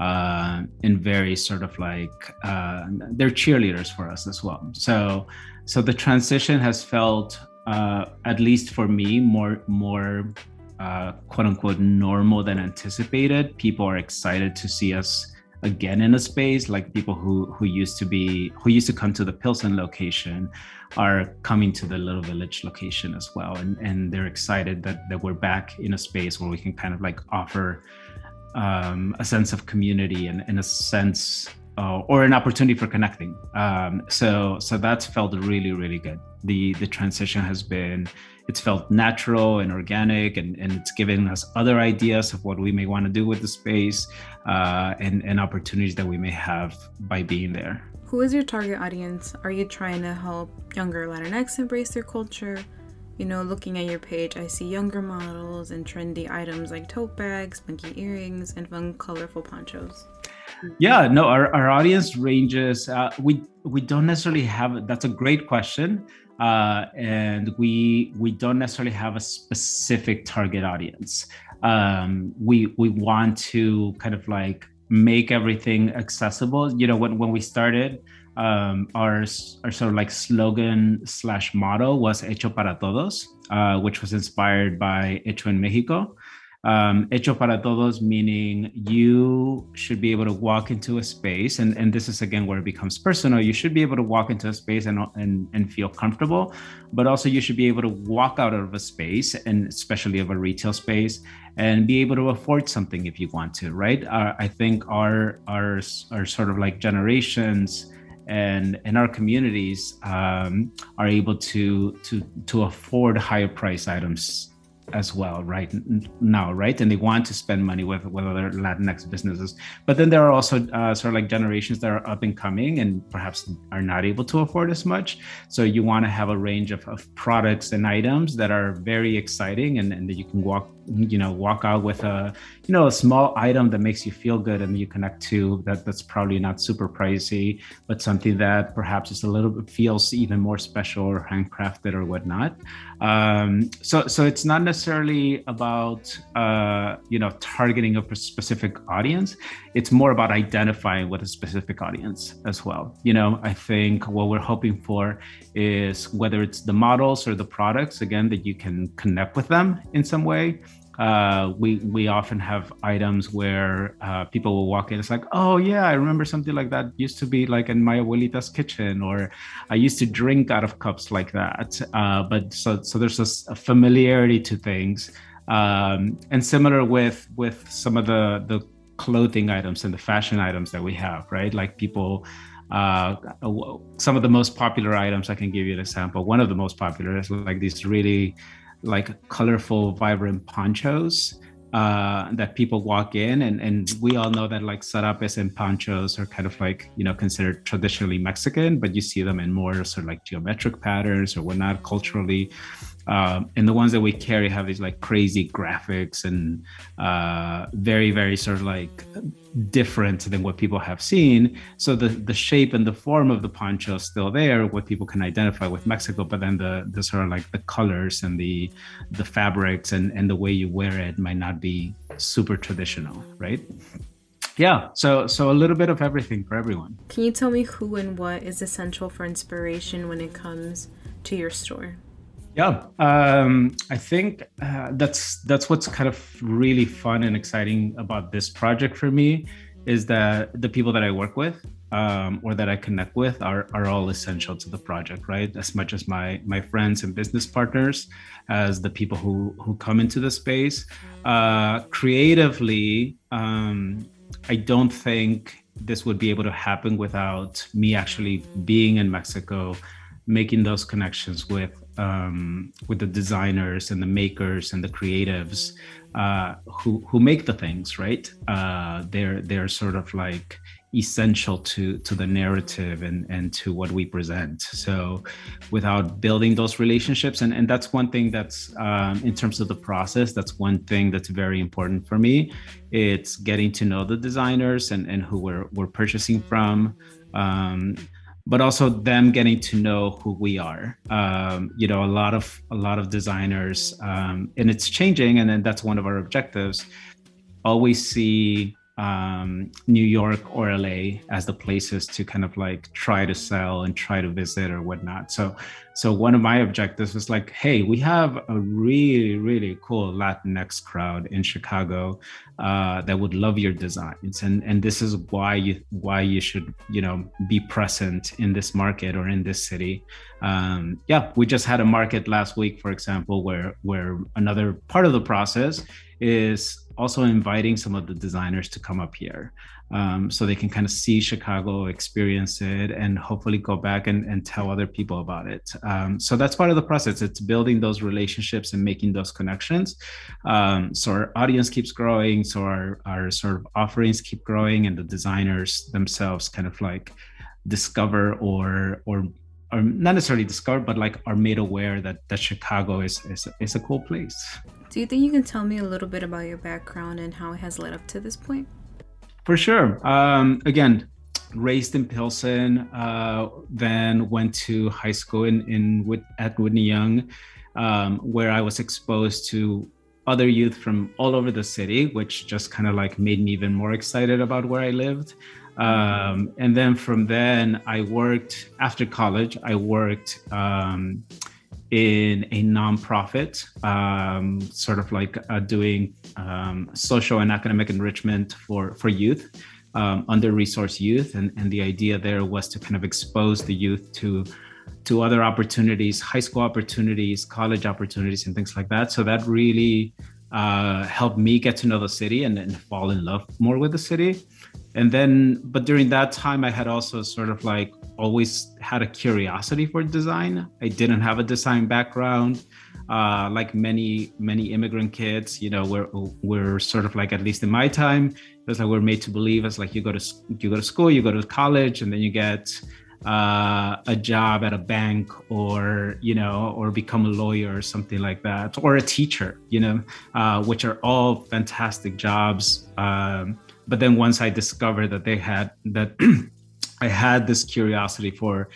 uh, and very sort of like uh, they're cheerleaders for us as well so so the transition has felt uh, at least for me more more uh, quote unquote normal than anticipated. People are excited to see us again in a space like people who who used to be who used to come to the pilsen location are coming to the little village location as well. And and they're excited that that we're back in a space where we can kind of like offer um, a sense of community and, and a sense uh, or an opportunity for connecting um, so so that's felt really really good the the transition has been it's felt natural and organic and, and it's given us other ideas of what we may want to do with the space uh, and, and opportunities that we may have by being there. Who is your target audience? Are you trying to help younger Latinx embrace their culture? You know, looking at your page, I see younger models and trendy items like tote bags, funky earrings, and fun, colorful ponchos. Yeah, no, our, our audience ranges. Uh, we we don't necessarily have. That's a great question uh, and we we don't necessarily have a specific target audience. Um, we we want to kind of like make everything accessible. You know, when when we started, um, our our sort of like slogan slash motto was "Hecho para Todos," uh, which was inspired by Hecho en Mexico um, hecho para todos, meaning you should be able to walk into a space, and, and this is again where it becomes personal. You should be able to walk into a space and, and, and feel comfortable, but also you should be able to walk out of a space, and especially of a retail space, and be able to afford something if you want to, right? Uh, I think our, our, our sort of like generations and in our communities um, are able to to to afford higher price items as well right now right? And they want to spend money with with other latinx businesses. But then there are also uh, sort of like generations that are up and coming and perhaps are not able to afford as much. So you want to have a range of, of products and items that are very exciting and, and that you can walk you know walk out with a you know a small item that makes you feel good and you connect to that that's probably not super pricey but something that perhaps is a little bit feels even more special or handcrafted or whatnot. Um, so so it's not necessarily about uh, you know targeting a specific audience. It's more about identifying with a specific audience as well. You know i think what we're hoping for is whether it's the models or the products again that you can connect with them in some way uh, we we often have items where uh, people will walk in. It's like, oh yeah, I remember something like that used to be like in my abuelita's kitchen, or I used to drink out of cups like that. Uh, but so so there's a, familiarity to things, um, and similar with with some of the the clothing items and the fashion items that we have, right? Like people. Uh, some of the most popular items, I can give you an example. One of the most popular is like these really like colorful, vibrant ponchos uh, that people walk in, and and we all know that like sarapes and ponchos are kind of like you know considered traditionally Mexican, but you see them in more sort of like geometric patterns or whatnot culturally. Um, and the ones that we carry have these like crazy graphics and uh, very very sort of like different than what people have seen. So the the shape and the form of the poncho is still there what people can identify with mexico but then the the sort of like the colors and the the fabrics and and the way you wear it might not be super traditional right? Yeah so so a little bit of everything for everyone. Can you tell me who and what is essential for inspiration when it comes to your store yeah, um, I think uh, that's that's what's kind of really fun and exciting about this project for me is that the people that I work with um, or that I connect with are are all essential to the project, right? As much as my my friends and business partners, as the people who who come into the space. Uh, creatively, um, I don't think this would be able to happen without me actually being in Mexico, making those connections with um, with the designers and the makers and the creatives uh, who who make the things right? Uh, they're they're sort of like essential to to the narrative and and to what we present. So without building those relationships and and that's one thing that's um, in terms of the process that's one thing that's very important for me. It's getting to know the designers and and who we're we're purchasing from. Um, but also them getting to know who we are. Um, you know, a lot of a lot of designers, um, and it's changing, and then that's one of our objectives. Always see um, New York or LA as the places to kind of like try to sell and try to visit or whatnot. So, so one of my objectives was like, hey, we have a really really cool Latinx crowd in Chicago uh, that would love your designs, and and this is why you why you should you know be present in this market or in this city. Um, yeah, we just had a market last week, for example, where where another part of the process is also inviting some of the designers to come up here um, so they can kind of see Chicago, experience it, and hopefully go back and, and tell other people about it. Um, so that's part of the process. It's building those relationships and making those connections. Um, so our audience keeps growing, so our, our sort of offerings keep growing, and the designers themselves kind of like discover or or or not necessarily discover, but like are made aware that that Chicago is is, is a cool place. Do you think you can tell me a little bit about your background and how it has led up to this point? For sure. Um, again, raised in Pilsen, uh, then went to high school in, in at Whitney Young, um, where I was exposed to other youth from all over the city, which just kind of like made me even more excited about where I lived. Um, and then from then, I worked after college. I worked um, in a nonprofit, um, sort of like uh, doing um, social and academic enrichment for for youth, um, under resourced youth, and and the idea there was to kind of expose the youth to to other opportunities, high school opportunities, college opportunities, and things like that. So that really uh, helped me get to know the city and, and fall in love more with the city. And then, but during that time, I had also sort of like always had a curiosity for design. I didn't have a design background. Uh, like many many immigrant kids, you know, we're we're sort of like at least in my time, it was like we're made to believe it's like you go to you go to school, you go to college, and then you get uh, a job at a bank or you know or become a lawyer or something like that or a teacher you know uh, which are all fantastic jobs um, but then once i discovered that they had that I had this curiosity for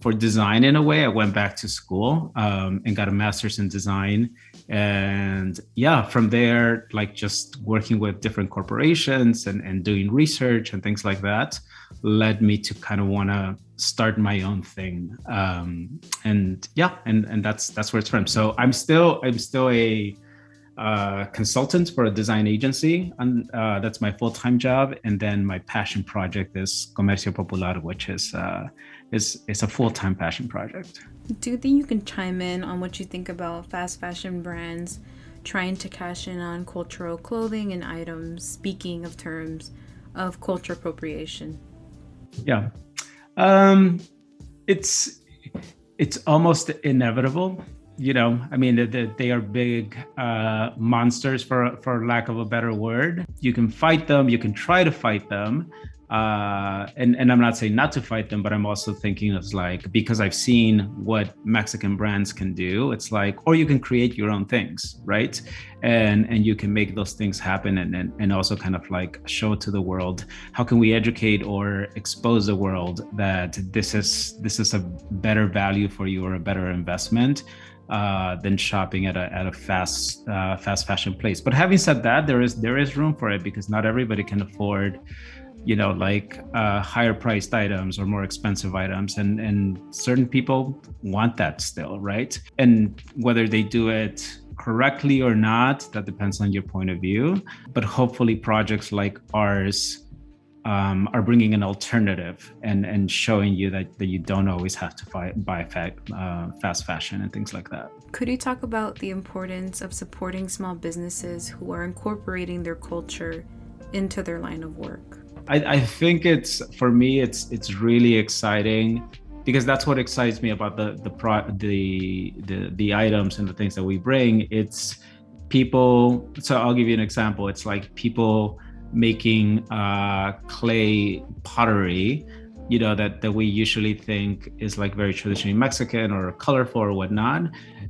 for design in a way. I went back to school um, and got a master's in design, and yeah, from there, like just working with different corporations and and doing research and things like that, led me to kind of want to start my own thing. Um, and yeah, and and that's that's where it's from. So I'm still I'm still a uh, consultant for a design agency, and uh, that's my full-time job. And then my passion project is Comercio Popular, which is uh, is is a full-time passion project. Do you think you can chime in on what you think about fast fashion brands trying to cash in on cultural clothing and items? Speaking of terms of culture appropriation. Yeah, um, it's it's almost inevitable you know i mean they, they are big uh, monsters for for lack of a better word. You can fight them you can try to fight them uh, and and i'm not saying not to fight them but i'm also thinking it's like because i've seen what mexican brands can do it's like or you can create your own things right? And and you can make those things happen and and, and also kind of like show to the world how can we educate or expose the world that this is this is a better value for you or a better investment uh, than shopping at a at a fast uh, fast fashion place. But having said that, there is there is room for it because not everybody can afford, you know, like uh, higher priced items or more expensive items, and and certain people want that still, right? And whether they do it correctly or not, that depends on your point of view. But hopefully, projects like ours um, are bringing an alternative and and showing you that, that you don't always have to buy, buy fa- uh, fast fashion and things like that. Could you talk about the importance of supporting small businesses who are incorporating their culture into their line of work? I, I think it's for me it's it's really exciting because that's what excites me about the the pro the the the items and the things that we bring. It's people. So I'll give you an example. It's like people making uh, clay pottery you know that that we usually think is like very traditionally mexican or colorful or whatnot.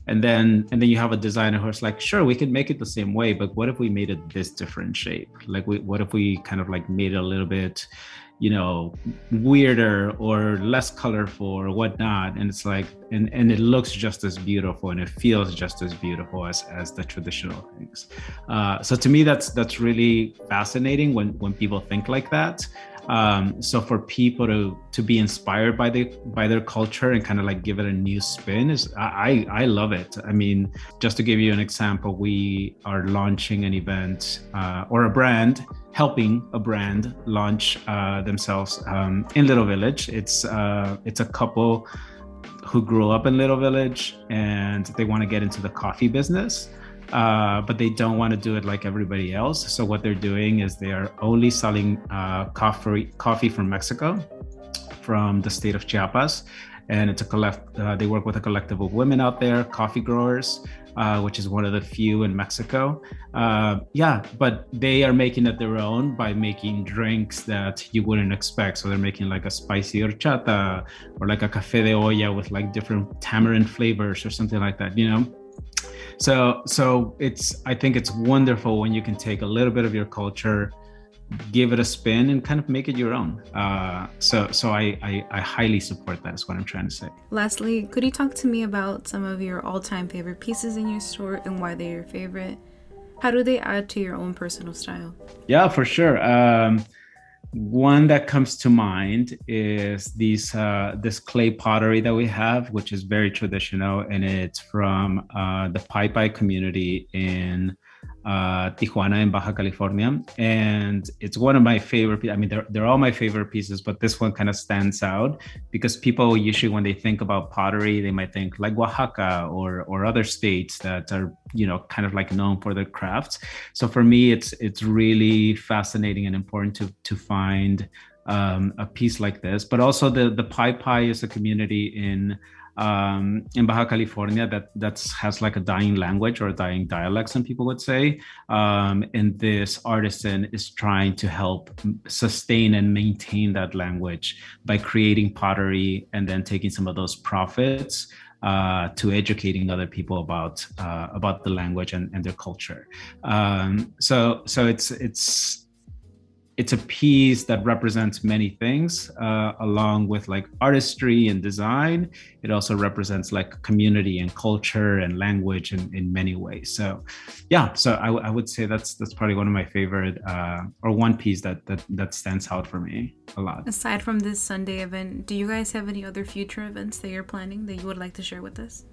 And then and then you have a designer who's like sure we can make it the same way but what if we made it this different shape? Like we, what if we kind of like made it a little bit you know weirder or less colorful or whatnot. And it's like and and it looks just as beautiful and it feels just as beautiful as as the traditional things. Uh, so to me that's that's really fascinating when when people think like that. Um, so for people to to be inspired by the by their culture and kind of like give it a new spin is I I love it. I mean, just to give you an example, we are launching an event uh, or a brand helping a brand launch uh, themselves um, in Little Village. It's uh, it's a couple who grew up in Little Village and they want to get into the coffee business uh, but they don't want to do it like everybody else. So what they're doing is they are only selling uh, coffee coffee from Mexico, from the state of Chiapas, and it's a collect. Uh, they work with a collective of women out there, coffee growers, uh, which is one of the few in Mexico. Uh, yeah, but they are making it their own by making drinks that you wouldn't expect. So they're making like a spicy horchata or like a café de olla with like different tamarind flavors or something like that. You know so so it's i think it's wonderful when you can take a little bit of your culture give it a spin and kind of make it your own. Uh, so so I, I, I highly support that is what i'm trying to say. Lastly could you talk to me about some of your all-time favorite pieces in your store and why they're your favorite? How do they add to your own personal style? Yeah for sure. Um, one that comes to mind is these uh, this clay pottery that we have, which is very traditional, and it's from uh, the Pai Pai community in uh, Tijuana in Baja California. And it's one of my favorite, I mean, they're, they're all my favorite pieces, but this one kind of stands out because people usually, when they think about pottery, they might think like Oaxaca or, or other states that are, you know, kind of like known for their crafts. So for me, it's, it's really fascinating and important to, to find um, a piece like this, but also the, the Pai Pai is a community in um, in Baja California that that's has like a dying language or a dying dialect, some people would say. Um, and this artisan is trying to help sustain and maintain that language by creating pottery and then taking some of those profits uh, to educating other people about uh, about the language and, and their culture. Um, so so it's it's it's a piece that represents many things uh, along with like artistry and design. It also represents like community and culture and language in, in many ways. So yeah so I, I would say that's that's probably one of my favorite uh, or one piece that, that that stands out for me a lot. Aside from this sunday event do you guys have any other future events that you're planning that you would like to share with us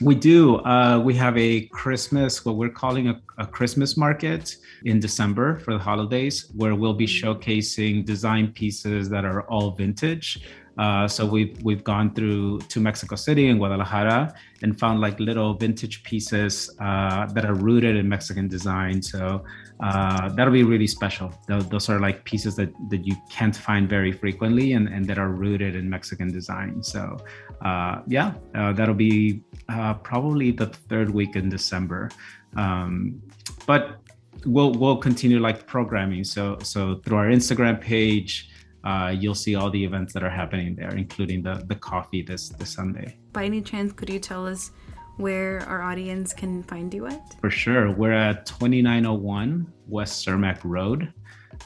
we do. Uh, we have a Christmas, what we're calling a, a, Christmas market in December for the holidays, where we'll be showcasing design pieces that are all vintage. Uh, so we've we've gone through to Mexico City and Guadalajara and found like little vintage pieces uh, that are rooted in Mexican design. So uh, that'll be really special. Those are like pieces that, that you can't find very frequently and, and that are rooted in Mexican design. So uh, yeah, uh, that'll be uh, probably the third week in December. Um, but we'll we'll continue like programming. So so through our Instagram page, uh, you'll see all the events that are happening there, including the the coffee this this Sunday. By any chance, could you tell us where our audience can find you at? For sure, we're at 2901 West Cermak Road,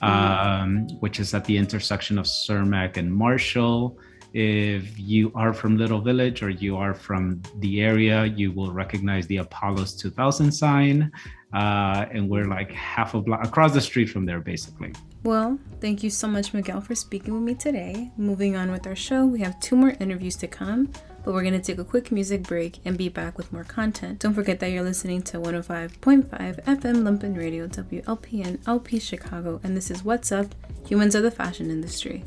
um, which is at the intersection of Cermak and Marshall. If you are from Little Village or you are from the area, you will recognize the Apollos 2000 sign. Uh, and we're like half a block across the street from there, basically. Well, thank you so much, Miguel, for speaking with me today. Moving on with our show, we have two more interviews to come, but we're going to take a quick music break and be back with more content. Don't forget that you're listening to 105.5 FM Lumpen Radio, WLPN LP Chicago, and this is What's Up Humans of the Fashion Industry.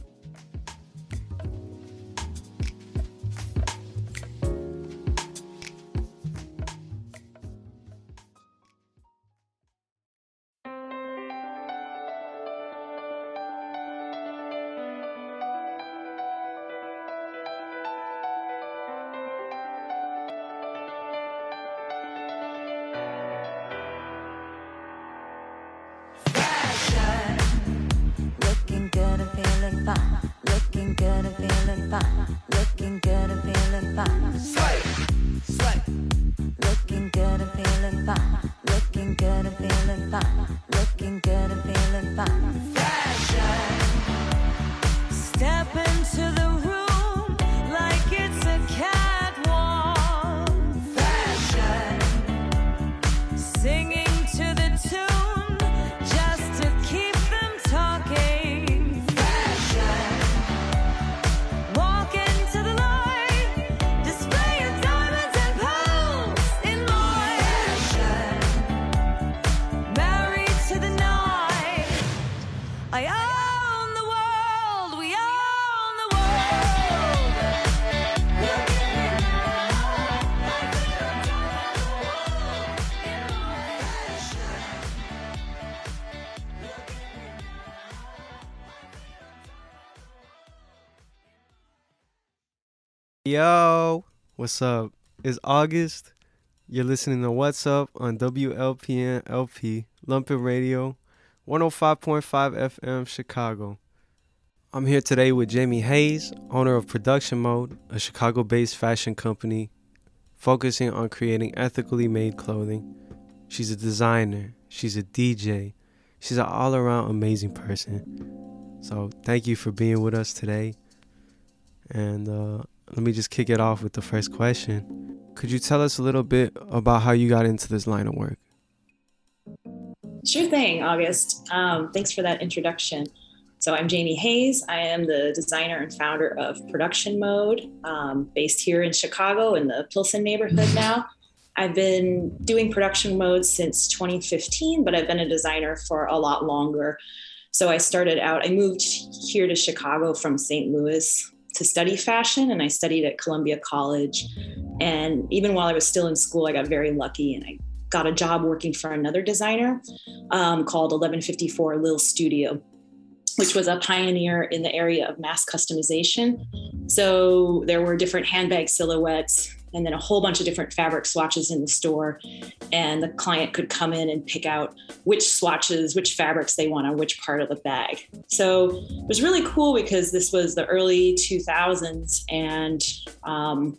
good and feeling fine. Looking good and feeling fine. What's up? It's August. You're listening to What's Up on WLPN LP, Lumpen Radio, 105.5 FM, Chicago. I'm here today with Jamie Hayes, owner of Production Mode, a Chicago based fashion company focusing on creating ethically made clothing. She's a designer, she's a DJ, she's an all around amazing person. So, thank you for being with us today. And uh, let me just kick it off with the first question. Could you tell us a little bit about how you got into this line of work? Sure thing, August. Um, thanks for that introduction. So, I'm Jamie Hayes. I am the designer and founder of Production Mode, um, based here in Chicago in the Pilsen neighborhood now. I've been doing production mode since 2015, but I've been a designer for a lot longer. So I started out, I moved here to Chicago from St. Louis to study fashion and I studied at Columbia College. And even while I was still in school, I got very lucky and I got a job working for another designer um, called 1154 Lill Studio, which was a pioneer in the area of mass customization. So there were different handbag silhouettes and then a whole bunch of different fabric swatches in the store. And the client could come in and pick out which swatches, which fabrics they want on which part of the bag. So it was really cool because this was the early 2000s and um,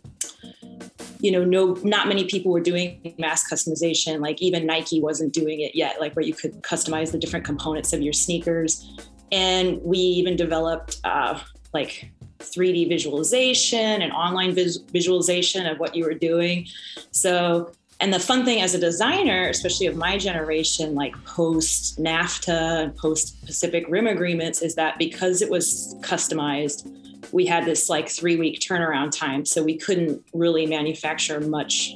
you know no not many people were doing mass customization like even nike wasn't doing it yet like where you could customize the different components of your sneakers and we even developed uh, like 3D visualization and online vis- visualization of what you were doing. So, and the fun thing as a designer, especially of my generation, like post NAFTA and post Pacific Rim agreements, is that because it was customized, we had this like three week turnaround time. So we couldn't really manufacture much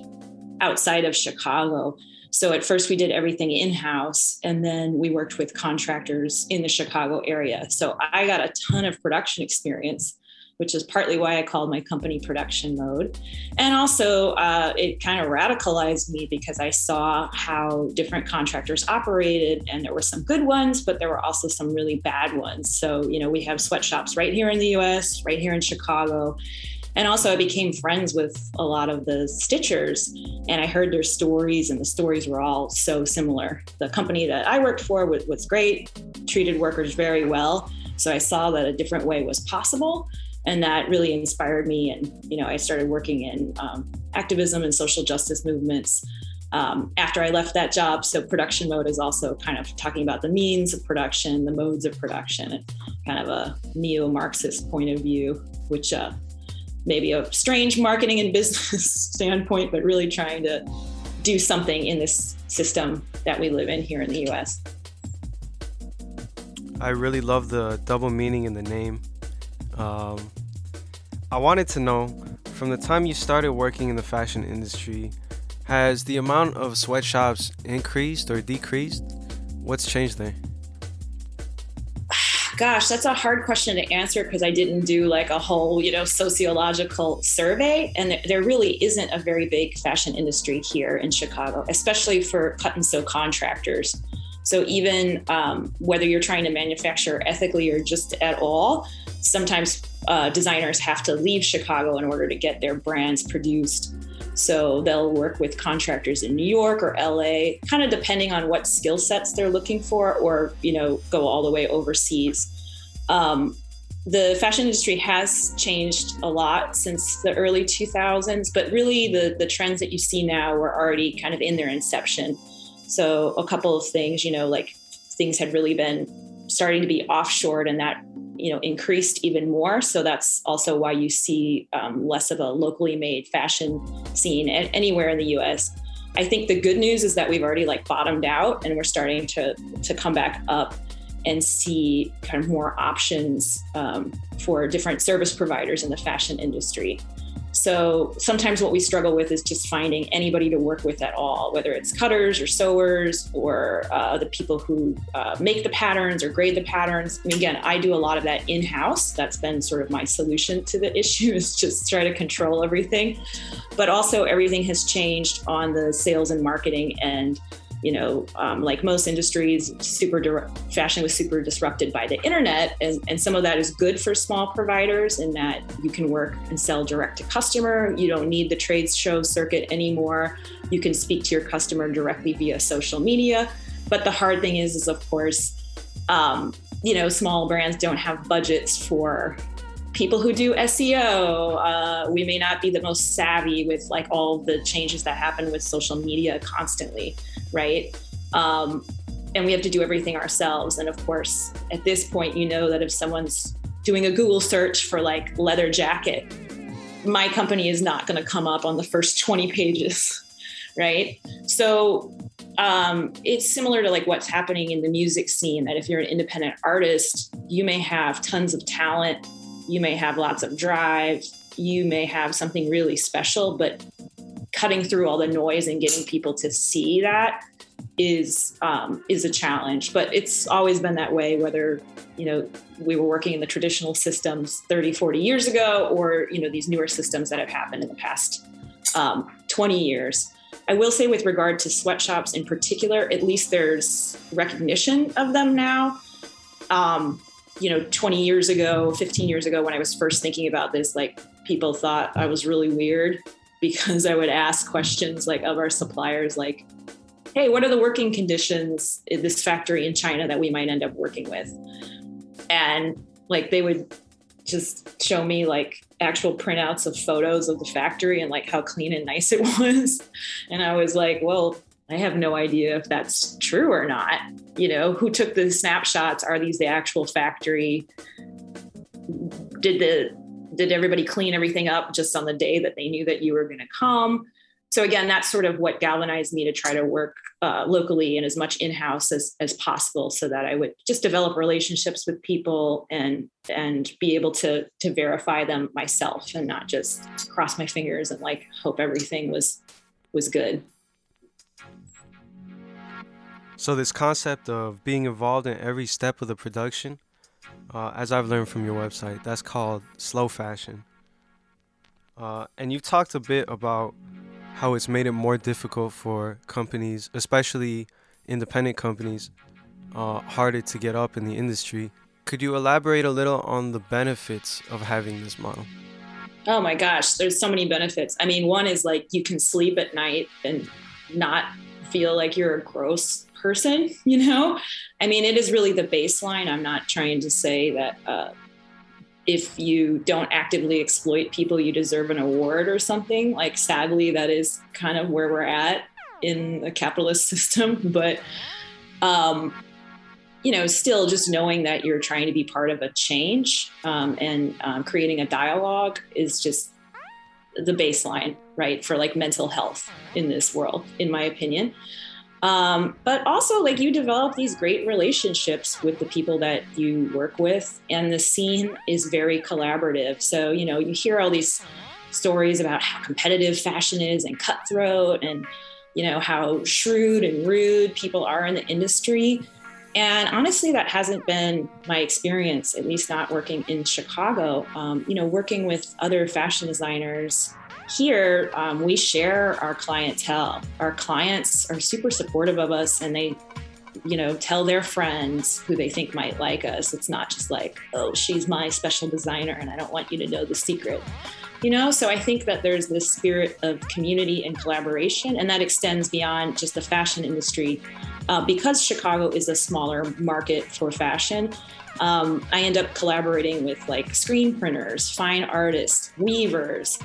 outside of Chicago. So at first we did everything in house and then we worked with contractors in the Chicago area. So I got a ton of production experience which is partly why I called my company production mode. And also, uh, it kind of radicalized me because I saw how different contractors operated, and there were some good ones, but there were also some really bad ones. So, you know, we have sweatshops right here in the US, right here in Chicago. And also, I became friends with a lot of the stitchers, and I heard their stories, and the stories were all so similar. The company that I worked for was, was great, treated workers very well. So I saw that a different way was possible and that really inspired me. And you know i started working in um, activism and social justice movements um, after i left that job. So production mode is also kind of talking about the means of production the modes of production kind of a neo-marxist point of view which uh, maybe a strange marketing and business standpoint but really trying to do something in this system that we live in here in the us i really love the double meaning in the name um, I wanted to know from the time you started working in the fashion industry, has the amount of sweatshops increased or decreased? What's changed there? Gosh, that's a hard question to answer because I didn't do like a whole, you know, sociological survey. And there really isn't a very big fashion industry here in Chicago, especially for cut and sew contractors. So even um, whether you're trying to manufacture ethically or just at all, sometimes uh, designers have to leave Chicago in order to get their brands produced. So they'll work with contractors in New York or LA, kind of depending on what skill sets they're looking for, or you know, go all the way overseas. Um, the fashion industry has changed a lot since the early 2000s, but really the the trends that you see now were already kind of in their inception. So a couple of things, you know, like things had really been starting to be offshored, and that you know increased even more. So that's also why you see um, less of a locally made fashion scene anywhere in the us i think the good news is that we've already like bottomed out and we're starting to to come back up and see kind of more options um, for different service providers in the fashion industry so sometimes what we struggle with is just finding anybody to work with at all, whether it's cutters or sewers or uh, the people who uh, make the patterns or grade the patterns. Mean, again, I do a lot of that in house. That's been sort of my solution to the issue is just try to control everything. But also, everything has changed on the sales and marketing end. You know, um, like most industries, super fashion was super disrupted by the internet, and, and some of that is good for small providers in that you can work and sell direct to customer. You don't need the trade show circuit anymore. You can speak to your customer directly via social media. But the hard thing is, is of course, um, you know, small brands don't have budgets for people who do SEO. Uh, we may not be the most savvy with like all the changes that happen with social media constantly, right? Um, and we have to do everything ourselves. And of course, at this point, you know that if someone's doing a Google search for like leather jacket, my company is not going to come up on the first 20 pages, right? So um, it's similar to like what's happening in the music scene that if you're an independent artist, you may have tons of talent you may have lots of drive, you may have something really special, but cutting through all the noise and getting people to see that is um, is a challenge. But it's always been that way, whether you know we were working in the traditional systems 30, 40 years ago, or you know these newer systems that have happened in the past um, 20 years. I will say, with regard to sweatshops in particular, at least there's recognition of them now. Um, you know 20 years ago 15 years ago when i was first thinking about this like people thought i was really weird because i would ask questions like of our suppliers like hey what are the working conditions in this factory in china that we might end up working with? And like they would just show me like actual printouts of photos of the factory and like how clean and nice it was. And i was like well I have no idea if that's true or not. You know, who took the snapshots? Are these the actual factory? Did the did everybody clean everything up just on the day that they knew that you were going to come? So again, that's sort of what galvanized me to try to work uh, locally and as much in-house as, as possible, so that I would just develop relationships with people and and be able to to verify them myself and not just cross my fingers and like hope everything was was good. So this concept of being involved in every step of the production, uh, as I've learned from your website, that's called slow fashion. Uh, and you've talked a bit about how it's made it more difficult for companies, especially independent companies, uh, harder to get up in the industry. Could you elaborate a little on the benefits of having this model? Oh my gosh, there's so many benefits. I mean, one is like you can sleep at night and not feel like you're a gross person, you know? I mean, it is really the baseline. I'm not trying to say that uh, if you don't actively exploit people, you deserve an award or something. Like, sadly, that is kind of where we're at in the capitalist system. But, um, you know, still just knowing that you're trying to be part of a change um, and um, creating a dialogue is just the baseline, right, for like mental health in this world, in my opinion. Um, but also, like, you develop these great relationships with the people that you work with, and the scene is very collaborative. So, you know, you hear all these stories about how competitive fashion is and cutthroat, and, you know, how shrewd and rude people are in the industry. And honestly, that hasn't been my experience, at least not working in Chicago. Um, you know, working with other fashion designers here um, we share our clientele. Our clients are super supportive of us and they you know tell their friends who they think might like us. It's not just like oh she's my special designer and i don't want you to know the secret. You know so i think that there's this spirit of community and collaboration and that extends beyond just the fashion industry. Uh, because chicago is a smaller market for fashion um, i end up collaborating with like screen printers fine artists weavers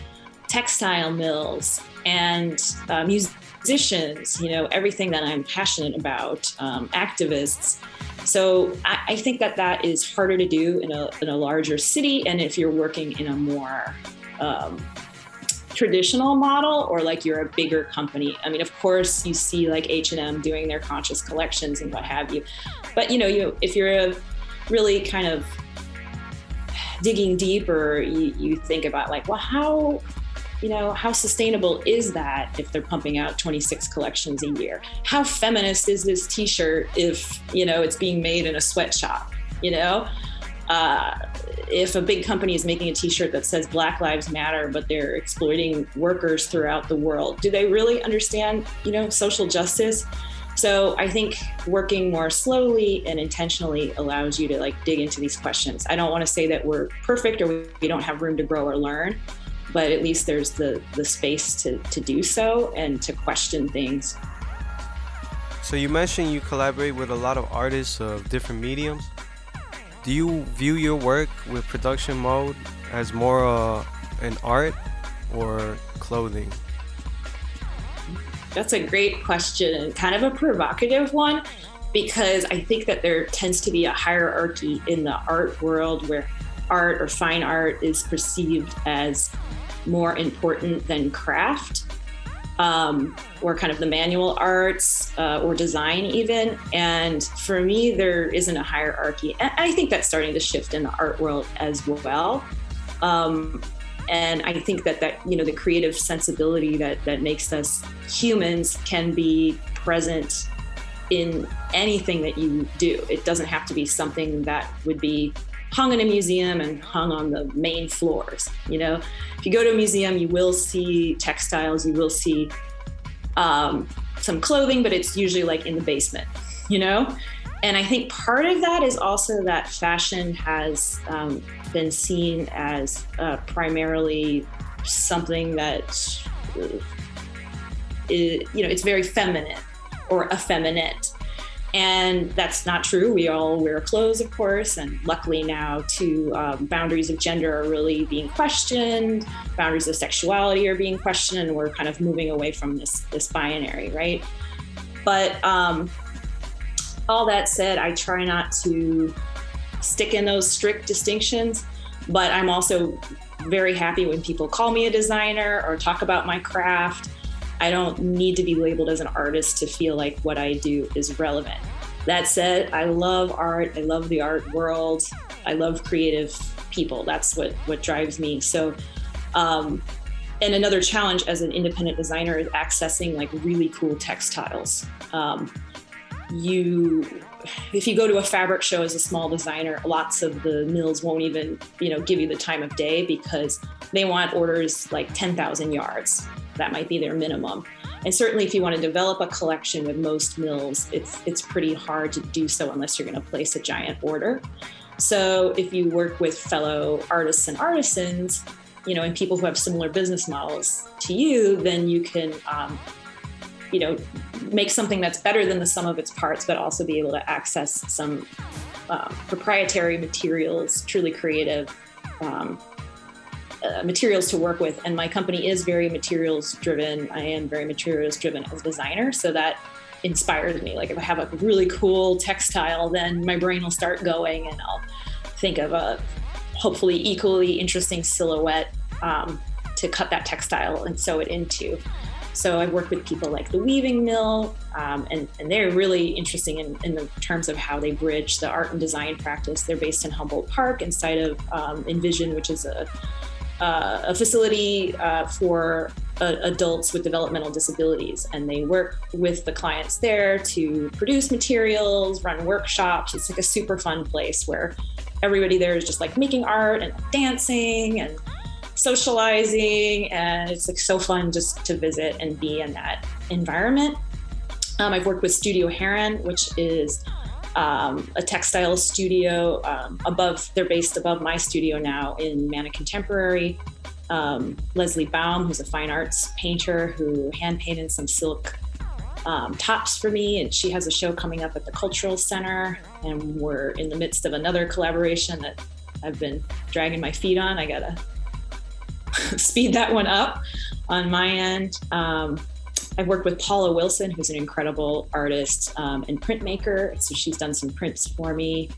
textile mills and uh, musicians, you know, everything that I'm passionate about, um, activists. So I, I, think that that is harder to do in a, in a larger city. And if you're working in a more um, traditional model or like you're a bigger company i mean of course you see like h&m doing their conscious collections and what have you but you know you if you're a really kind of digging deeper you, you think about like well how you know, how sustainable is that if they're pumping out 26 collections a year? How feminist is this t shirt if, you know, it's being made in a sweatshop, you know? Uh, if a big company is making a t-shirt that says black lives matter but they're exploiting workers throughout the world do they really understand you know social justice So I think working more slowly and intentionally allows you to like dig into these questions. I don't want to say that we're perfect or we don't have room to grow or learn, but at least there's the the space to to do so and to question things. So you mentioned you collaborate with a lot of artists of different mediums. Do you view your work with production mode as more uh, an art or clothing? That's a great question, kind of a provocative one, because I think that there tends to be a hierarchy in the art world where art or fine art is perceived as more important than craft. Um, or kind of the manual arts uh, or design, even. And for me, there isn't a hierarchy. And I think that's starting to shift in the art world as well. Um, and I think that that you know the creative sensibility that that makes us humans can be present in anything that you do. It doesn't have to be something that would be hung in a museum and hung on the main floors. You know, if you go to a museum, you will see textiles, you will see um, some clothing, but it's usually like in the basement. You know, and I think part of that is also that fashion has um, been seen as uh, primarily something that uh, is, you know it's very feminine or effeminate and that's not true. We all wear clothes of course and luckily now too um, boundaries of gender are really being questioned. Boundaries of sexuality are being questioned and we're kind of moving away from this this binary right? But um, all that said, I try not to stick in those strict distinctions, but I'm also very happy when people call me a designer or talk about my craft. I don't need to be labeled as an artist to feel like what I do is relevant. That said, I love art. I love the art world. I love creative people. That's what what drives me. So, um, and another challenge as an independent designer is accessing like really cool textiles. Um, you if you go to a fabric show as a small designer lots of the mills won't even you know give you the time of day because they want orders like 10,000 yards that might be their minimum. And certainly if you want to develop a collection with most mills it's it's pretty hard to do so unless you're going to place a giant order. So if you work with fellow artists and artisans you know and people who have similar business models to you then you can um, you know make something that's better than the sum of its parts but also be able to access some uh, proprietary materials truly creative um, uh, materials to work with and my company is very materials driven. I am very materials driven as a designer so that inspires me. Like if i have a really cool textile then my brain will start going and i'll think of a hopefully equally interesting silhouette um, to cut that textile and sew it into. So I've worked with people like the Weaving Mill, um, and, and they're really interesting in, in the terms of how they bridge the art and design practice. They're based in Humboldt Park inside of um, Envision, which is a, uh, a facility uh, for uh, adults with developmental disabilities. And they work with the clients there to produce materials, run workshops. It's like a super fun place where everybody there is just like making art and dancing and socializing, and it's like so fun just to visit and be in that environment. Um, I've worked with Studio Heron, which is um, a textile studio um, above, they're based above my studio now in Mana Contemporary. Um, Leslie Baum, who's a fine arts painter who hand painted some silk um, tops for me, and she has a show coming up at the Cultural Center. And we're in the midst of another collaboration that I've been dragging my feet on. I gotta speed that one up on my end. Um, I've worked with Paula Wilson, who's an incredible artist um, and printmaker. So she's done some prints for me.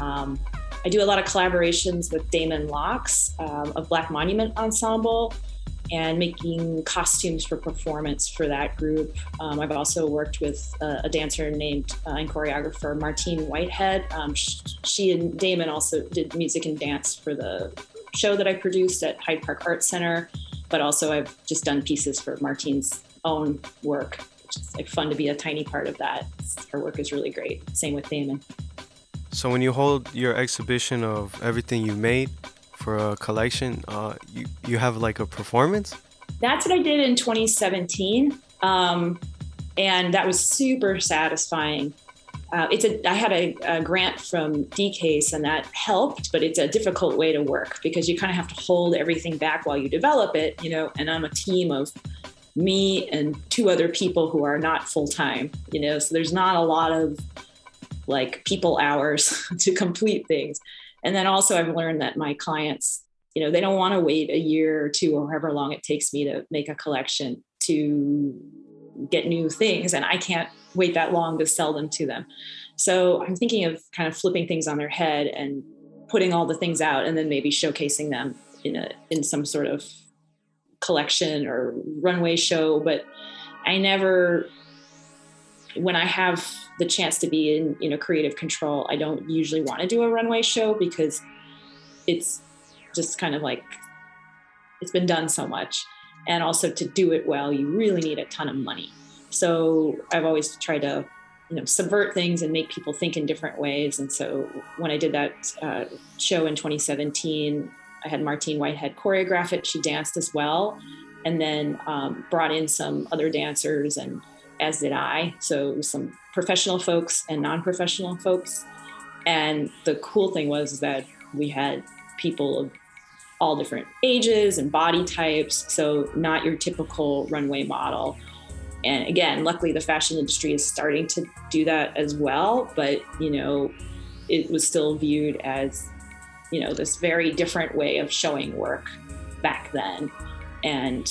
Um, I do a lot of collaborations with Damon Locks um, of Black Monument Ensemble and making costumes for performance for that group. Um, I've also worked with a dancer named uh, and choreographer Martine Whitehead. Um, she and Damon also did music and dance for the show that I produced at Hyde Park Art Center, but also I've just done pieces for Martine's own work, It's like fun to be a tiny part of that. Her work is really great. Same with Damon. So when you hold your exhibition of everything you made for a collection, uh, you you have like a performance. That's what I did in 2017. Um, and that was super satisfying. Uh, it's a I had a, a grant from DCASE and that helped, but it's a difficult way to work because you kind of have to hold everything back while you develop it, you know. And I'm a team of me and two other people who are not full time, you know. So there's not a lot of like people hours to complete things. And then also I've learned that my clients, you know, they don't want to wait a year or two or however long it takes me to make a collection to get new things and I can't wait that long to sell them to them. So I'm thinking of kind of flipping things on their head and putting all the things out and then maybe showcasing them in a in some sort of collection or runway show but I never when I have the chance to be in you know creative control I don't usually want to do a runway show because it's just kind of like it's been done so much. And also to do it well you really need a ton of money. So i've always tried to you know subvert things and make people think in different ways. And so when i did that uh, show in 2017 i had martine whitehead choreograph it she danced as well and then um, brought in some other dancers and as did i so some professional folks and non-professional folks and the cool thing was that we had people of all different ages and body types. So, not your typical runway model. And again, luckily, the fashion industry is starting to do that as well. But, you know, it was still viewed as, you know, this very different way of showing work back then. And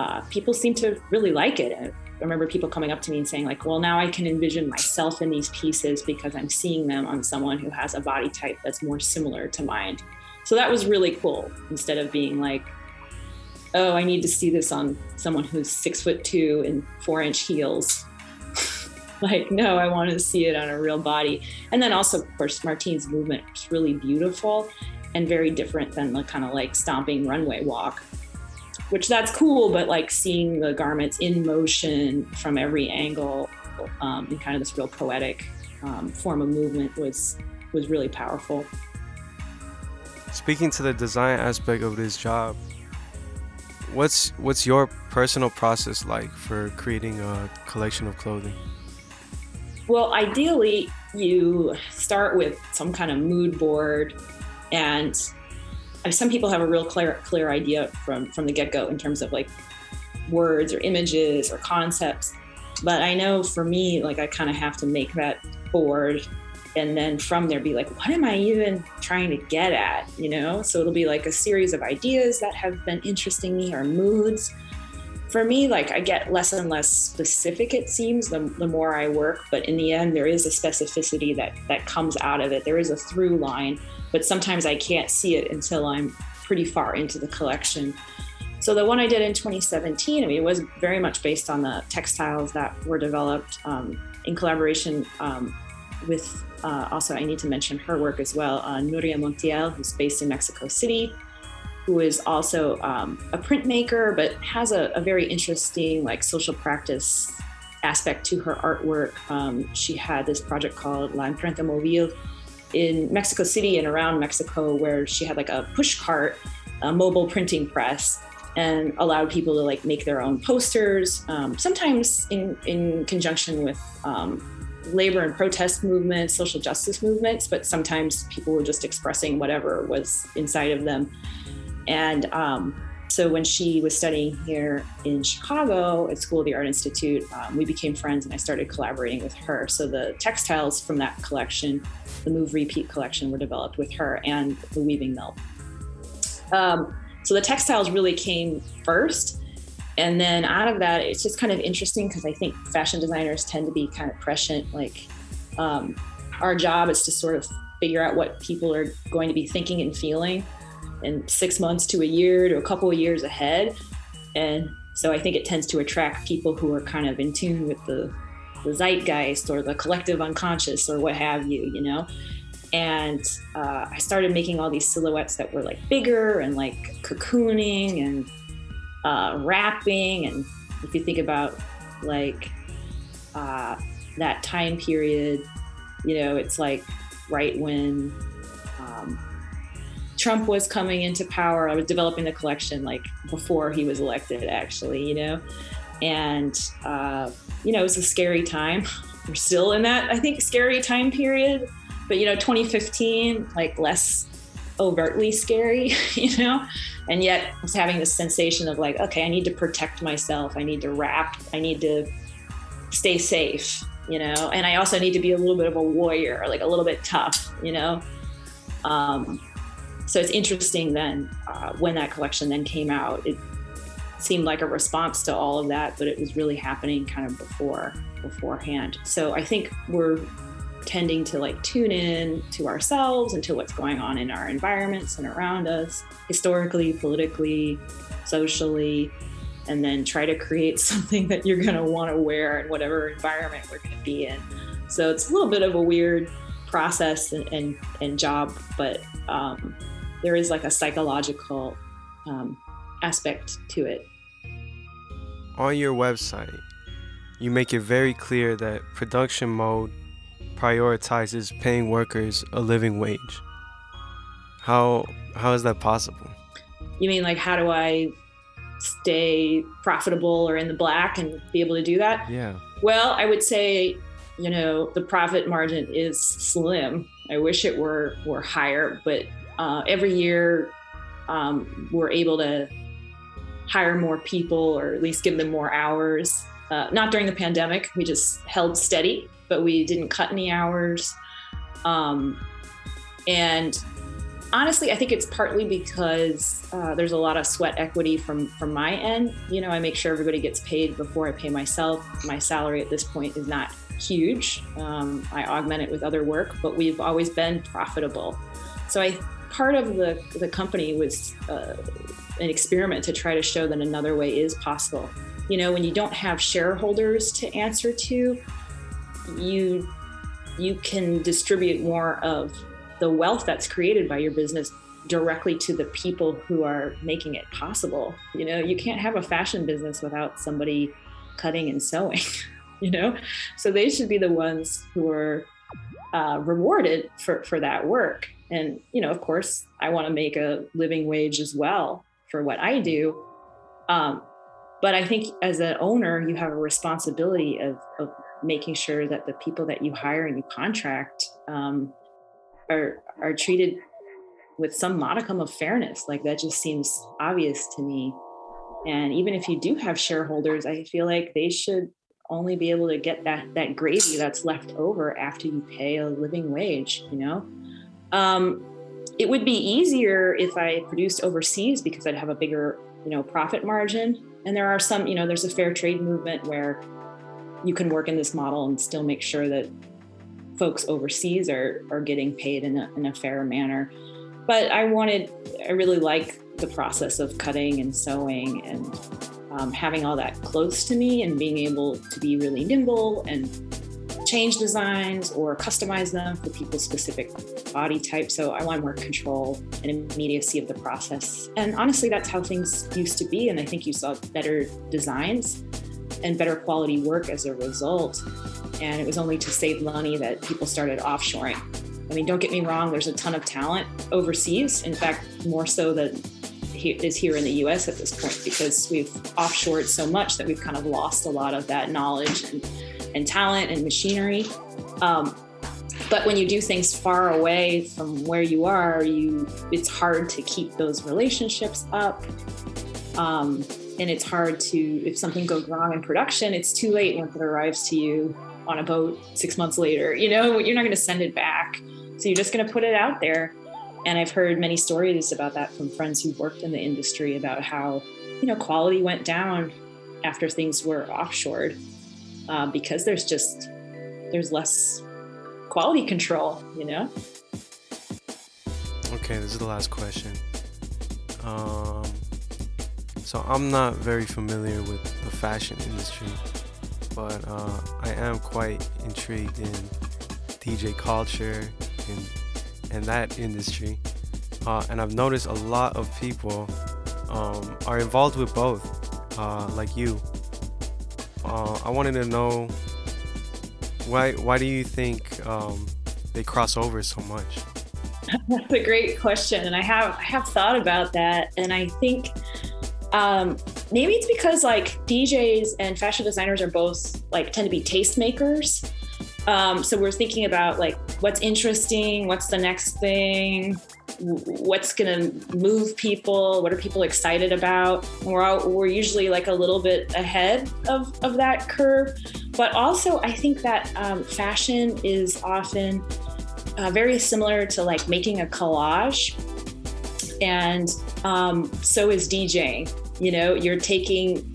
uh, people seem to really like it. I remember people coming up to me and saying, like, well, now I can envision myself in these pieces because I'm seeing them on someone who has a body type that's more similar to mine. So that was really cool instead of being like, oh, I need to see this on someone who's six foot two and four inch heels. Like, no, I want to see it on a real body. And then also, of course, Martine's movement was really beautiful and very different than the kind of like stomping runway walk, which that's cool, but like seeing the garments in motion from every angle um, in kind of this real poetic um, form of movement was was really powerful. Speaking to the design aspect of this job, what's what's your personal process like for creating a collection of clothing? Well, ideally, you start with some kind of mood board, and uh, some people have a real clear clear idea from from the get go in terms of like words or images or concepts. But I know for me, like I kind of have to make that board and then from there be like what am i even trying to get at? You know? So it'll be like a series of ideas that have been interesting me or moods for me like i get less and less specific it seems the, the more i work but in the end there is a specificity that that comes out of it there is a through line but sometimes i can't see it until i'm pretty far into the collection so the one i did in 2017 i mean it was very much based on the textiles that were developed um, in collaboration um, with uh, also, I need to mention her work as well. Uh, Nuria Montiel, who's based in Mexico City, who is also um, a printmaker, but has a, a, very interesting like social practice aspect to her artwork. Um, she had this project called La Imprenta Mobile in Mexico City and around Mexico, where she had like a push cart, a mobile printing press, and allowed people to like make their own posters. Um, sometimes in in conjunction with um, labor and protest movements, social justice movements, but sometimes people were just expressing whatever was inside of them. And um, so when she was studying here in Chicago at School of the Art Institute, um, we became friends and I started collaborating with her. So the textiles from that collection, the Move Repeat collection, were developed with her and the Weaving Mill. Um, so the textiles really came first. And then out of that, it's just kind of interesting because I think fashion designers tend to be kind of prescient. Like um, our job is to sort of figure out what people are going to be thinking and feeling in six months to a year to a couple of years ahead. And so I think it tends to attract people who are kind of in tune with the, the zeitgeist or the collective unconscious or what have you, you know? And uh, I started making all these silhouettes that were like bigger and like cocooning and uh, wrapping, and if you think about like uh, that time period, you know, it's like right when um, Trump was coming into power. I was developing the collection like before he was elected, actually, you know. And, uh, you know, it was a scary time. We're still in that, I think, scary time period. But, you know, 2015, like less overtly scary, you know? And yet I was having this sensation of like, okay, I need to protect myself. I need to wrap. I need to stay safe, you know? And I also need to be a little bit of a warrior, like a little bit tough, you know? Um, so it's interesting then uh, when that collection then came out, it seemed like a response to all of that, but it was really happening kind of before beforehand. So I think we're tending to like tune in to ourselves and to what's going on in our environments and around us, historically, politically, socially, and then try to create something that you're going to want to wear in whatever environment we're going to be in. So it's a little bit of a weird process and, and, and job, but um, there is like a psychological um, aspect to it. On your website, you make it very clear that production mode prioritizes paying workers a living wage. How how is that possible? You mean like how do I stay profitable or in the black and be able to do that? Yeah. Well, I would say, you know, the profit margin is slim. I wish it were were higher, but uh, every year um, we're able to hire more people or at least give them more hours. Uh, not during the pandemic, we just held steady but we didn't cut any hours. Um, and honestly, I think it's partly because uh, there's a lot of sweat equity from from my end. You know, I make sure everybody gets paid before I pay myself. My salary at this point is not huge. Um, I augment it with other work, but we've always been profitable. So I part of the the company was uh, an experiment to try to show that another way is possible. You know, when you don't have shareholders to answer to, you you can distribute more of the wealth that's created by your business directly to the people who are making it possible. You know, you can't have a fashion business without somebody cutting and sewing, you know? So they should be the ones who are uh, rewarded for, for that work. And, you know, of course, I want to make a living wage as well for what I do. Um, but I think as an owner, you have a responsibility of, of making sure that the people that you hire and you contract um, are are treated with some modicum of fairness. Like that just seems obvious to me. And even if you do have shareholders, I feel like they should only be able to get that that gravy that's left over after you pay a living wage. You know, um, it would be easier if I produced overseas because I'd have a bigger you know profit margin. And there are some, you know, there's a fair trade movement where you can work in this model and still make sure that folks overseas are are getting paid in a, in a fair manner. But I wanted, I really like the process of cutting and sewing and um, having all that close to me and being able to be really nimble and change designs or customize them for people's specific body type. So I want more control and immediacy of the process. And honestly, that's how things used to be. And I think you saw better designs and better quality work as a result. And it was only to save money that people started offshoring. I mean, don't get me wrong, there's a ton of talent overseas. In fact, more so than is here in the US at this point because we've offshored so much that we've kind of lost a lot of that knowledge and, and talent and machinery. Um, but when you do things far away from where you are, you it's hard to keep those relationships up. Um, and it's hard to if something goes wrong in production it's too late once it arrives to you on a boat six months later you know you're not going to send it back so you're just going to put it out there and i've heard many stories about that from friends who've worked in the industry about how you know quality went down after things were offshored uh, because there's just there's less quality control you know okay this is the last question um so I'm not very familiar with the fashion industry, but uh, I am quite intrigued in DJ culture and and that industry. Uh, and I've noticed a lot of people um, are involved with both, uh, like you. Uh, I wanted to know why why do you think um, they cross over so much? That's a great question, and I have I have thought about that, and I think um, maybe it's because like DJs and fashion designers are both like tend to be tastemakers. Um, so we're thinking about like what's interesting, what's the next thing, what's going to move people, what are people excited about. We're all, we're usually like a little bit ahead of of that curve, but also I think that um, fashion is often uh, very similar to like making a collage, and um, so is DJing. You know, you're taking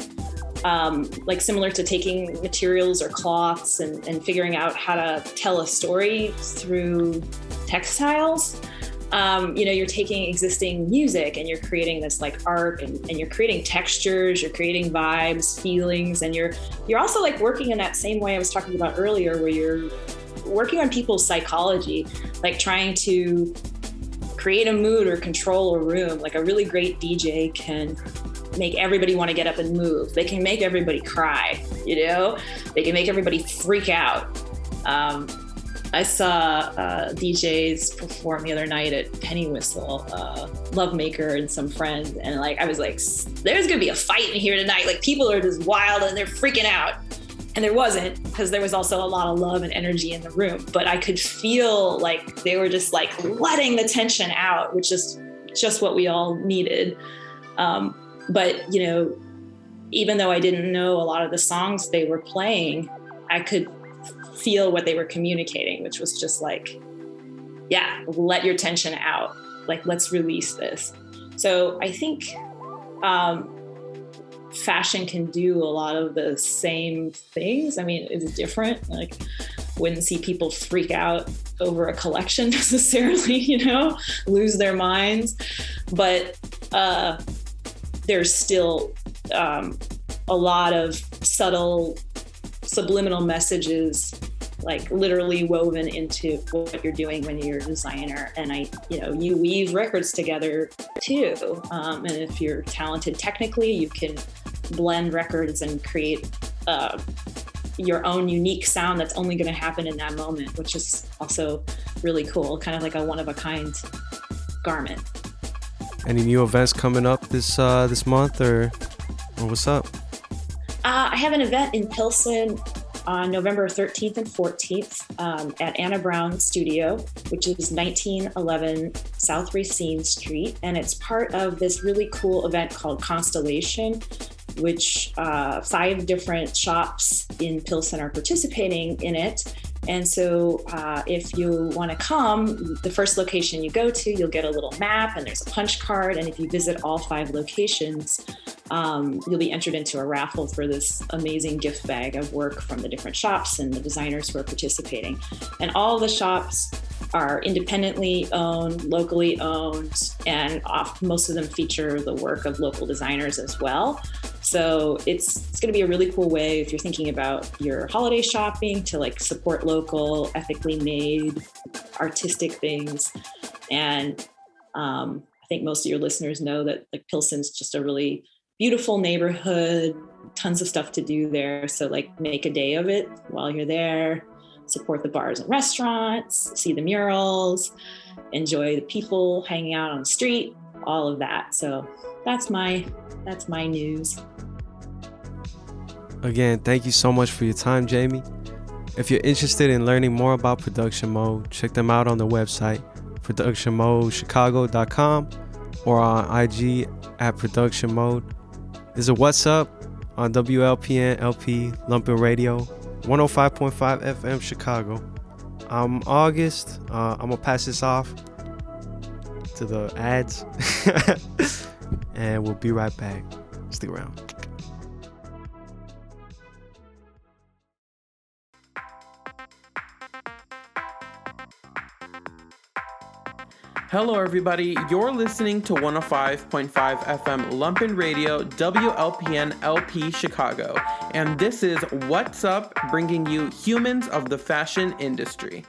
um, like similar to taking materials or cloths and, and figuring out how to tell a story through textiles. Um, you know, you're taking existing music and you're creating this like art and, and you're creating textures, you're creating vibes, feelings, and you're you're also like working in that same way I was talking about earlier, where you're working on people's psychology, like trying to create a mood or control a room. Like a really great DJ can make everybody want to get up and move. They can make everybody cry, you know? They can make everybody freak out. Um, I saw uh, DJs perform the other night at Penny Whistle, uh, Lovemaker and some friends, and like I was like, "There's gonna be a fight in here tonight. Like people are just wild and they're freaking out." And there wasn't because there was also a lot of love and energy in the room. But I could feel like they were just like letting the tension out, which is just what we all needed. Um, but you know, even though I didn't know a lot of the songs they were playing, I could feel what they were communicating, which was just like, yeah, let your tension out. Like, let's release this. So I think um, fashion can do a lot of the same things. I mean, it's different. Like, wouldn't see people freak out over a collection necessarily, you know, lose their minds. But uh, there's still um, a lot of subtle subliminal messages like literally woven into what you're doing when you're a designer. And i you know you weave records together too. Um, and if you're talented technically you can blend records and create uh, your own unique sound that's only going to happen in that moment which is also really cool kind of like a one of a kind garment. Any new events coming up this uh, this month or, or what's up uh, I have an event in Pilsen on November 13th and 14th um, at Anna Brown Studio, which is 1911 South Racine Street. And it's part of this really cool event called Constellation, which uh, five different shops in Pilsen are participating in it. And so, uh, if you want to come, the first location you go to, you'll get a little map and there's a punch card. And if you visit all five locations, um, you'll be entered into a raffle for this amazing gift bag of work from the different shops and the designers who are participating. And all the shops are independently owned, locally owned, and off, most of them feature the work of local designers as well. So it's it's going to be a really cool way if you're thinking about your holiday shopping to like support local, ethically made, artistic things. And um, I think most of your listeners know that like Pilsen's just a really beautiful neighborhood, tons of stuff to do there. So like make a day of it while you're there support the bars and restaurants, see the murals, enjoy the people hanging out on the street, all of that. So that's my that's my news. Again, thank you so much for your time, Jamie. If you're interested in learning more about Production Mode, check them out on the website productionmodechicago.com or on IG at Production Mode. There's a What's Up on WLPN LP Lumpen Radio 105.5 FM Chicago. I'm August. Uh, I'm gonna pass this off to the ads, and we'll be right back. Stick around. Hello, everybody. You're listening to 105.5 FM Lumpen Radio, WLPN LP Chicago. And this is What's Up, bringing you humans of the fashion industry.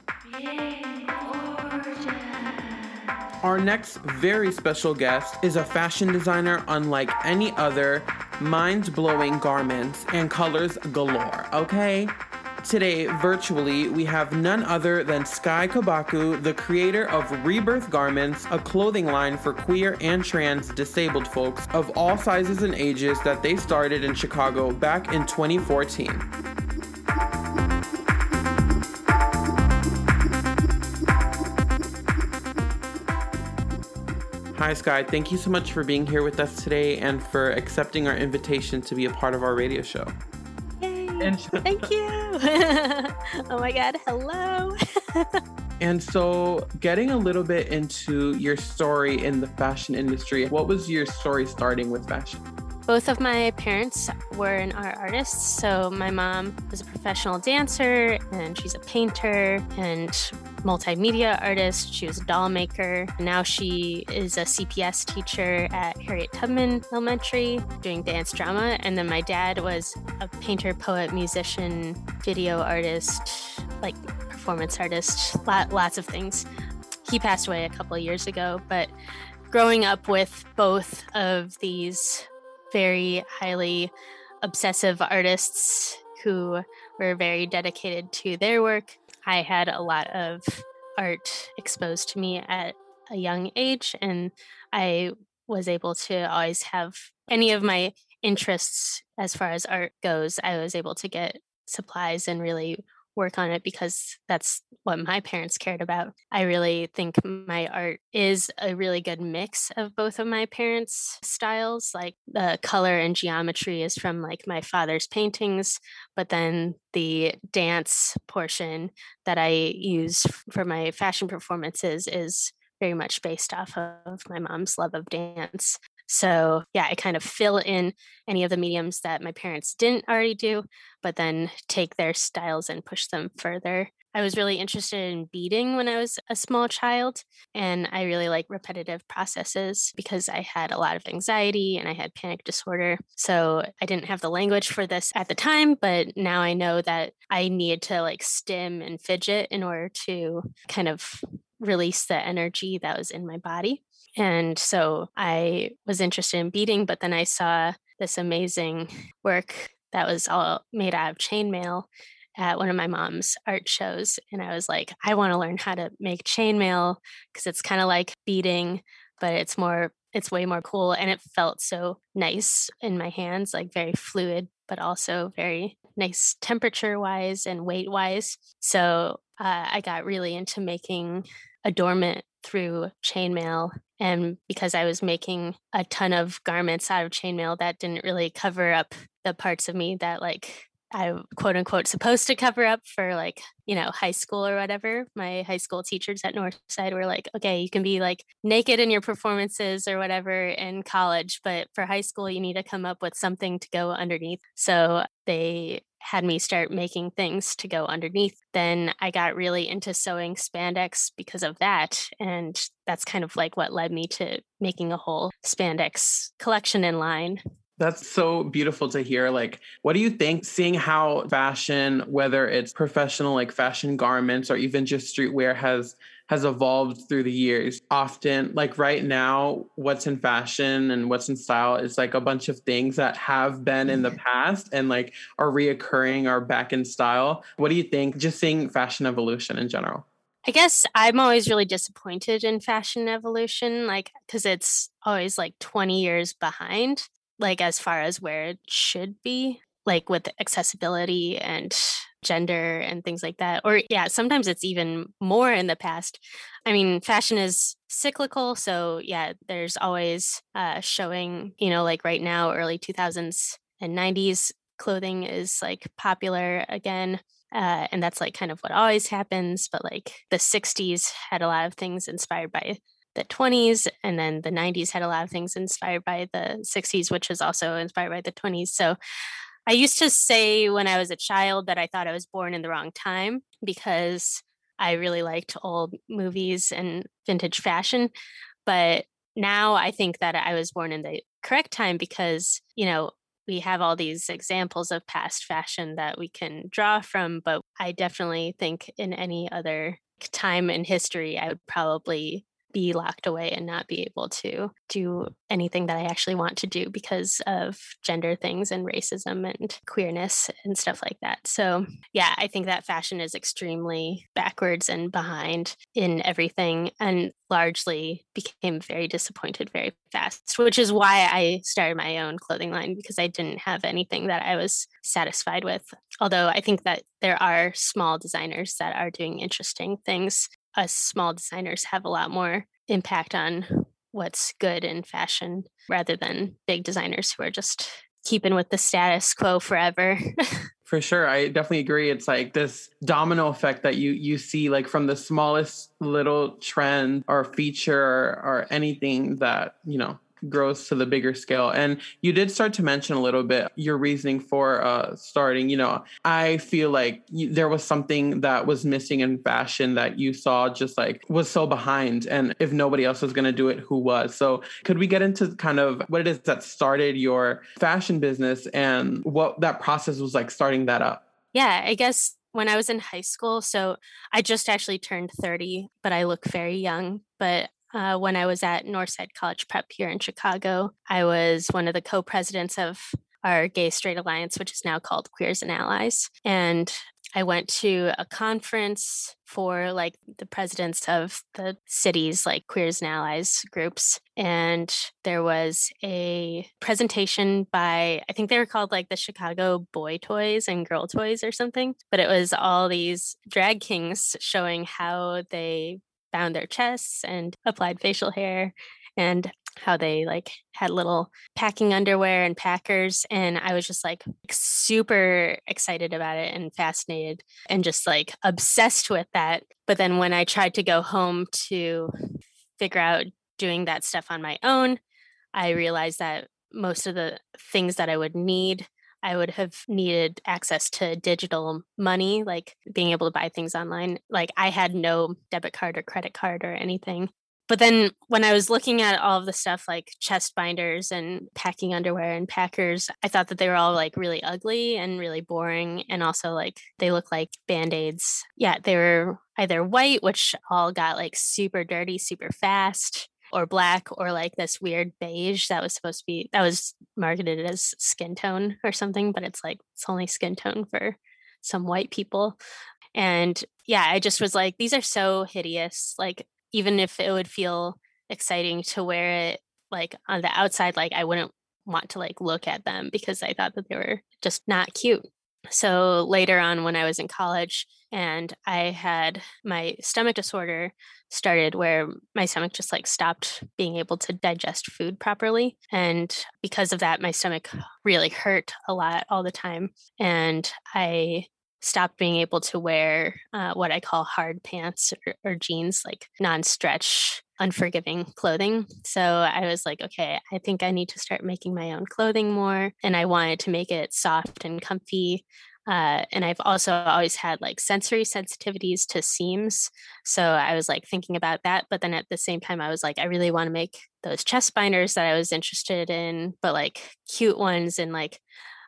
Our next very special guest is a fashion designer unlike any other, mind blowing garments and colors galore, okay? Today, virtually, we have none other than Sky Cubacub, the creator of Rebirth Garments, a clothing line for queer and trans disabled folks of all sizes and ages that they started in Chicago back in 2014. Hi, Sky. Thank you so much for being here with us today and for accepting our invitation to be a part of our radio show. Yay! Thank you. oh my God. Hello. and so, getting a little bit into your story in the fashion industry, what was your story starting with fashion? Both of my parents were an art artists. So, my mom was a professional dancer and she's a painter and multimedia artist. She was a doll maker. Now she is a CPS teacher at Harriet Tubman Elementary doing dance drama. And then my dad was a painter, poet, musician, video artist, like performance artist, lots of things. He passed away a couple of years ago, but growing up with both of these very highly obsessive artists who were very dedicated to their work I had a lot of art exposed to me at a young age, and I was able to always have any of my interests as far as art goes. I was able to get supplies and really work on it because that's what my parents cared about. I really think my art is a really good mix of both of my parents' styles. Like the color and geometry is from like my father's paintings, but then the dance portion that I use for my fashion performances is very much based off of my mom's love of dance. So, yeah, I kind of fill in any of the mediums that my parents didn't already do, but then take their styles and push them further. I was really interested in beading when I was a small child, and I really like repetitive processes because I had a lot of anxiety and I had panic disorder. So I didn't have the language for this at the time, but now I know that I needed to like stim and fidget in order to kind of release the energy that was in my body. And so I was interested in beading, but then I saw this amazing work that was all made out of chainmail at one of my mom's art shows. And I was like, I want to learn how to make chainmail because it's kind of like beading, but it's more, it's way more cool. And it felt so nice in my hands, like very fluid, but also very nice temperature wise and weight wise. So uh, I got really into making adornment through chainmail and because I was making a ton of garments out of chainmail that didn't really cover up the parts of me that like I quote unquote supposed to cover up for like, you know, high school or whatever. My high school teachers at Northside were like, okay, you can be like naked in your performances or whatever in college, but for high school, you need to come up with something to go underneath. So they had me start making things to go underneath. Then I got really into sewing spandex because of that. And that's kind of like what led me to making a whole spandex collection in line. That's so beautiful to hear. Like, what do you think seeing how fashion, whether it's professional like fashion garments or even just streetwear has has evolved through the years. Often, like right now, what's in fashion and what's in style is like a bunch of things that have been in the mm-hmm. past and like are reoccurring or back in style. What do you think? Just seeing fashion evolution in general. I guess I'm always really disappointed in fashion evolution, like, because it's always like 20 years behind like as far as where it should be, like with accessibility and gender and things like that. Or yeah, sometimes it's even more in the past. I mean, fashion is cyclical, so yeah, there's always uh showing, you know, like right now early 2000s and 90s clothing is like popular again. Uh, and that's like kind of what always happens. But like the 60s had a lot of things inspired by the 20s and then the 90s had a lot of things inspired by the 60s which was also inspired by the 20s so i used to say when i was a child that i thought i was born in the wrong time because i really liked old movies and vintage fashion but now i think that i was born in the correct time because you know we have all these examples of past fashion that we can draw from but i definitely think in any other time in history i would probably be locked away and not be able to do anything that I actually want to do because of gender things and racism and queerness and stuff like that. So, mm. yeah, I think that fashion is extremely backwards and behind in everything and largely became very disappointed very fast, which is why I started my own clothing line because I didn't have anything that I was satisfied with. Although I think that there are small designers that are doing interesting things us small designers have a lot more impact on what's good in fashion rather than big designers who are just keeping with the status quo forever. For sure, I definitely agree. It's like this domino effect that you you see like from the smallest little trend or feature or, or anything that, you know, grows to the bigger scale. And you did start to mention a little bit your reasoning for uh, starting. You know, I feel like you, there was something that was missing in fashion that you saw just like was so behind. And if nobody else was going to do it, who was? So could we get into kind of what it is that started your fashion business and what that process was like starting that up? Yeah, I guess when I was in high school. So I just actually turned 30, but I look very young. But uh, when I was at Northside College Prep here in Chicago. I was one of the co presidents of our Gay Straight Alliance, which is now called Queers and Allies. And I went to a conference for like the presidents of the cities, like Queers and Allies groups. And there was a presentation by, I think they were called like the Chicago Boy Toys and Girl Toys or something. But it was all these drag kings showing how they bound their chests and applied facial hair and how they like had little packing underwear and packers and i was just like super excited about it and fascinated and just like obsessed with that. But then when i tried to go home to figure out doing that stuff on my own i realized that most of the things that i would need I would have needed access to digital money, like being able to buy things online. Like I had no debit card or credit card or anything. But then when I was looking at all of the stuff like chest binders and packing underwear and packers, I thought that they were all like really ugly and really boring. And also like they look like band aids. Yeah, they were either white, which all got like super dirty super fast, or black or like this weird beige that was supposed to be that was marketed as skin tone or something but it's like it's only skin tone for some white people. And yeah i just was like these are so hideous like even if it would feel exciting to wear it like on the outside like i wouldn't want to like look at them because i thought that they were just not cute so later on when i was in college and i had my stomach disorder started where my stomach just like stopped being able to digest food properly and because of that my stomach really hurt a lot all the time and i stopped being able to wear uh, what i call hard pants or, or jeans like non-stretch unforgiving clothing. So I was like, okay, I think I need to start making my own clothing more. And I wanted to make it soft and comfy. Uh, and I've also always had like sensory sensitivities to seams. So I was like thinking about that. But then at the same time, I was like, I really want to make those chest binders that I was interested in, but like cute ones in like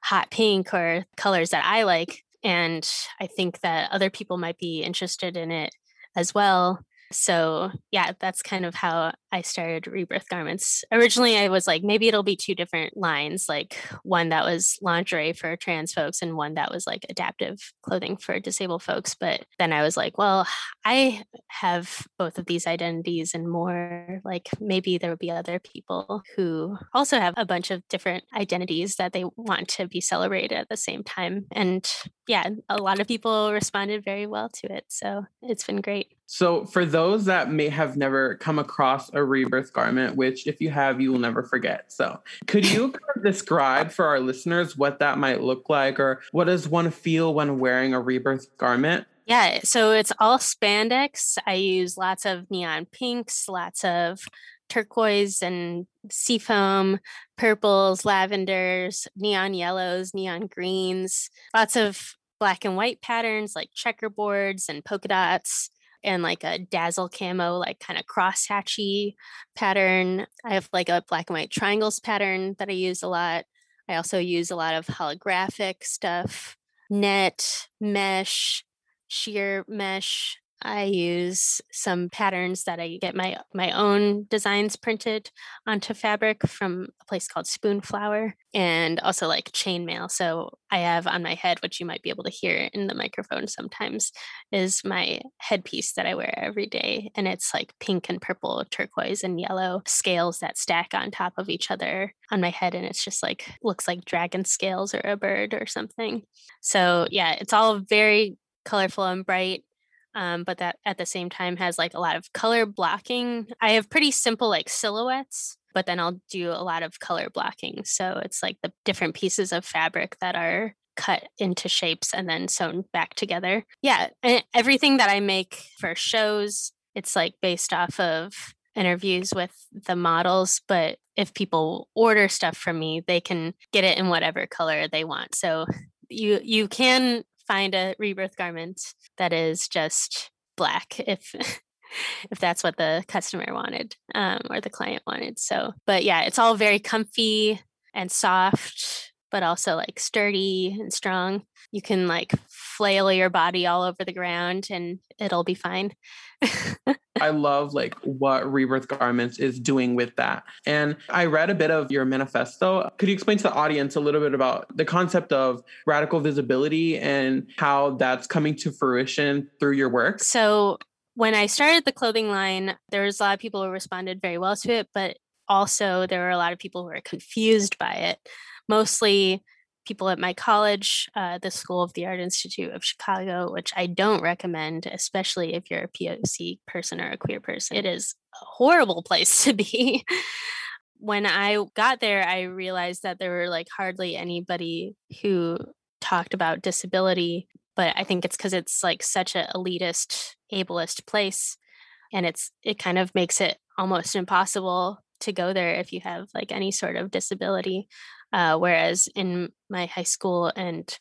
hot pink or colors that I like. And I think that other people might be interested in it as well. So, yeah, that's kind of how I started Rebirth Garments. Originally, I was like, maybe it'll be two different lines, like one that was lingerie for trans folks and one that was like adaptive clothing for disabled folks. But then I was like, well, I have both of these identities and more. Like, maybe there would be other people who also have a bunch of different identities that they want to be celebrated at the same time. And yeah, a lot of people responded very well to it. So it's been great. So, for those that may have never come across a rebirth garment, which if you have, you will never forget. So, could you describe for our listeners what that might look like, or what does one feel when wearing a rebirth garment? Yeah, so it's all spandex. I use lots of neon pinks, lots of turquoise and seafoam, purples, lavenders, neon yellows, neon greens, lots of black and white patterns like checkerboards and polka dots and like a dazzle camo, like kind of cross hatchy pattern. I have like a black and white triangles pattern that I use a lot. I also use a lot of holographic stuff, net, mesh, sheer mesh, I use some patterns that I get my my own designs printed onto fabric from a place called Spoonflower and also like chainmail. So I have on my head, which you might be able to hear in the microphone sometimes, is my headpiece that I wear every day. And it's like pink and purple, turquoise and yellow scales that stack on top of each other on my head. And it's just like looks like dragon scales or a bird or something. So yeah, it's all very colorful and bright um, but that at the same time has like a lot of color blocking. I have pretty simple like silhouettes, but then I'll do a lot of color blocking. So it's like the different pieces of fabric that are cut into shapes and then sewn back together. Yeah, and everything that I make for shows, it's like based off of interviews with the models, but if people order stuff from me, they can get it in whatever color they want. So you you can find a rebirth garment that is just black if if that's what the customer wanted um, or the client wanted so but yeah it's all very comfy and soft but also like sturdy and strong you can like flail your body all over the ground and it'll be fine I love like what Rebirth Garments is doing with that. And I read a bit of your manifesto. Could you explain to the audience a little bit about the concept of radical visibility and how that's coming to fruition through your work? So, when I started the clothing line, there was a lot of people who responded very well to it, but also there were a lot of people who were confused by it. Mostly people at my college, uh, the School of the Art Institute of Chicago, which I don't recommend, especially if you're a POC person or a queer person. It is a horrible place to be. when I got there, I realized that there were like hardly anybody who talked about disability, but I think it's because it's like such a elitist, ableist place. And it's it kind of makes it almost impossible to go there if you have like any sort of disability. Uh, whereas in my high school and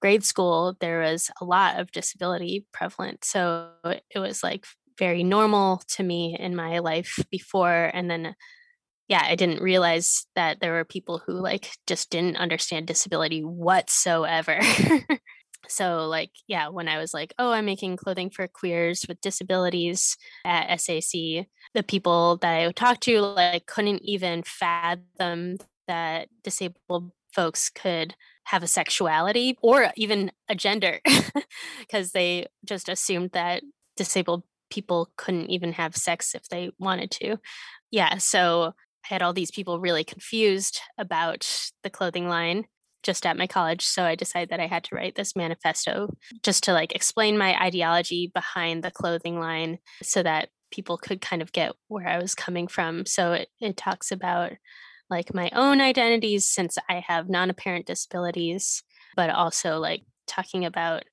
grade school, there was a lot of disability prevalent. So it was like very normal to me in my life before. And then, yeah, I didn't realize that there were people who like just didn't understand disability whatsoever. so like yeah when i was like oh i'm making clothing for queers with disabilities at sac the people that i would talk to like couldn't even fathom that disabled folks could have a sexuality or even a gender because they just assumed that disabled people couldn't even have sex if they wanted to. Yeah, so I had all these people really confused about the clothing line just at my college so i decided that i had to write this manifesto just to like explain my ideology behind the clothing line so that people could kind of get where i was coming from so it, it talks about like my own identities since I have non apparent disabilities, but also like talking about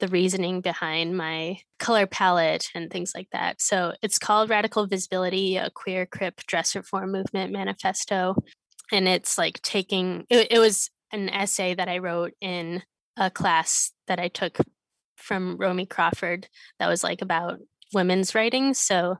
the reasoning behind my color palette and things like that. So it's called Radical Visibility, a queer crip dress reform movement manifesto. And it's like taking, it, it was an essay that I wrote in a class that I took from Romy Crawford that was like about women's writing. So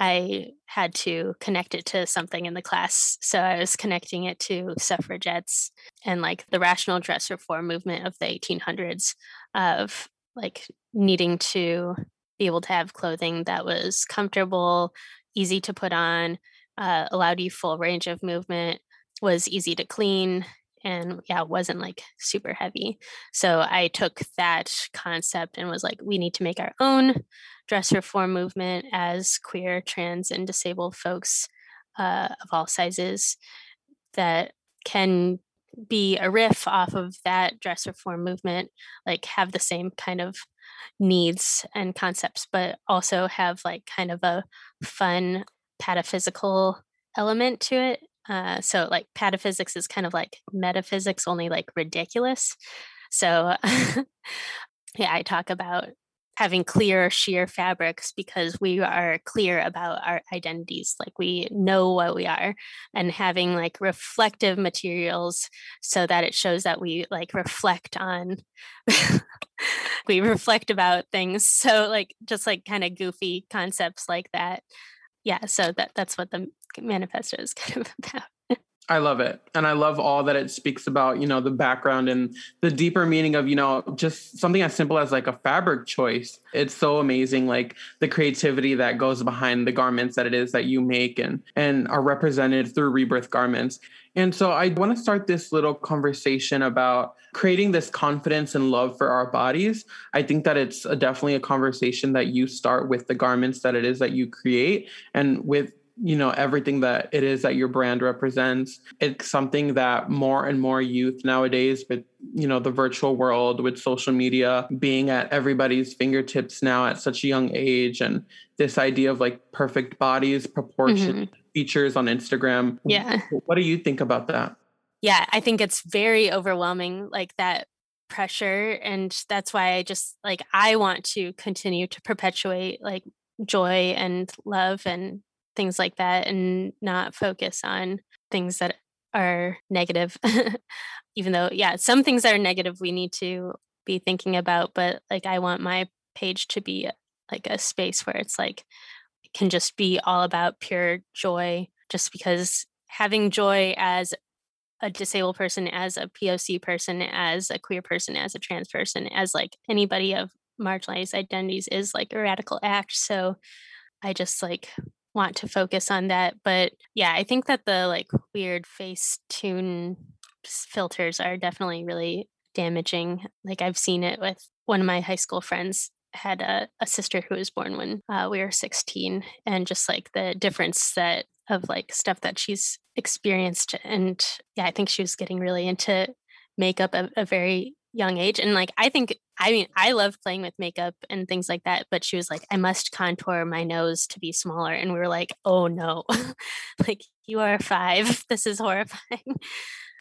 I had to connect it to something in the class. So I was connecting it to suffragettes and like the rational dress reform movement of the 1800s of like needing to be able to have clothing that was comfortable, easy to put on, uh, allowed you full range of movement, was easy to clean, and yeah, it wasn't like super heavy. So I took that concept and was like, we need to make our own dress reform movement as queer, trans, and disabled folks uh, of all sizes that can be a riff off of that dress reform movement, like have the same kind of needs and concepts, but also have like kind of a fun pataphysical element to it. Uh, so like pataphysics is kind of like metaphysics, only like ridiculous. So yeah, I talk about having clear sheer fabrics because we are clear about our identities like we know what we are and having like reflective materials so that it shows that we like reflect on we reflect about things so like just like kind of goofy concepts like that yeah so that that's what the manifesto is kind of about I love it. And I love all that it speaks about, you know, the background and the deeper meaning of, you know, just something as simple as like a fabric choice. It's so amazing, like the creativity that goes behind the garments that it is that you make and and are represented through rebirth garments. And so I want to start this little conversation about creating this confidence and love for our bodies. I think that it's a, definitely a conversation that you start with the garments that it is that you create and with you know everything that it is that your brand represents. It's something that more and more youth nowadays with you know the virtual world with social media being at everybody's fingertips now at such a young age and this idea of like perfect bodies proportion mm-hmm. features on instagram. Yeah. What do you think about that? Yeah i think it's very overwhelming like that pressure and that's why i just like i want to continue to perpetuate like joy and love and things like that and not focus on things that are negative. Even though yeah some things that are negative we need to be thinking about but like i want my page to be uh, like a space where it's like it can just be all about pure joy just because having joy as a disabled person as a poc person as a queer person as a trans person as like anybody of marginalized identities is like a radical act. So i just like want to focus on that. But yeah, I think that the like weird face tune filters are definitely really damaging. Like I've seen it with one of my high school friends had a, a sister who was born when uh, we were 16 and just like the difference that of like stuff that she's experienced and yeah i think she was getting really into makeup at a very young age and like i think i mean i love playing with makeup and things like that but she was like i must contour my nose to be smaller and we were like oh no. Like you are five. This is horrifying.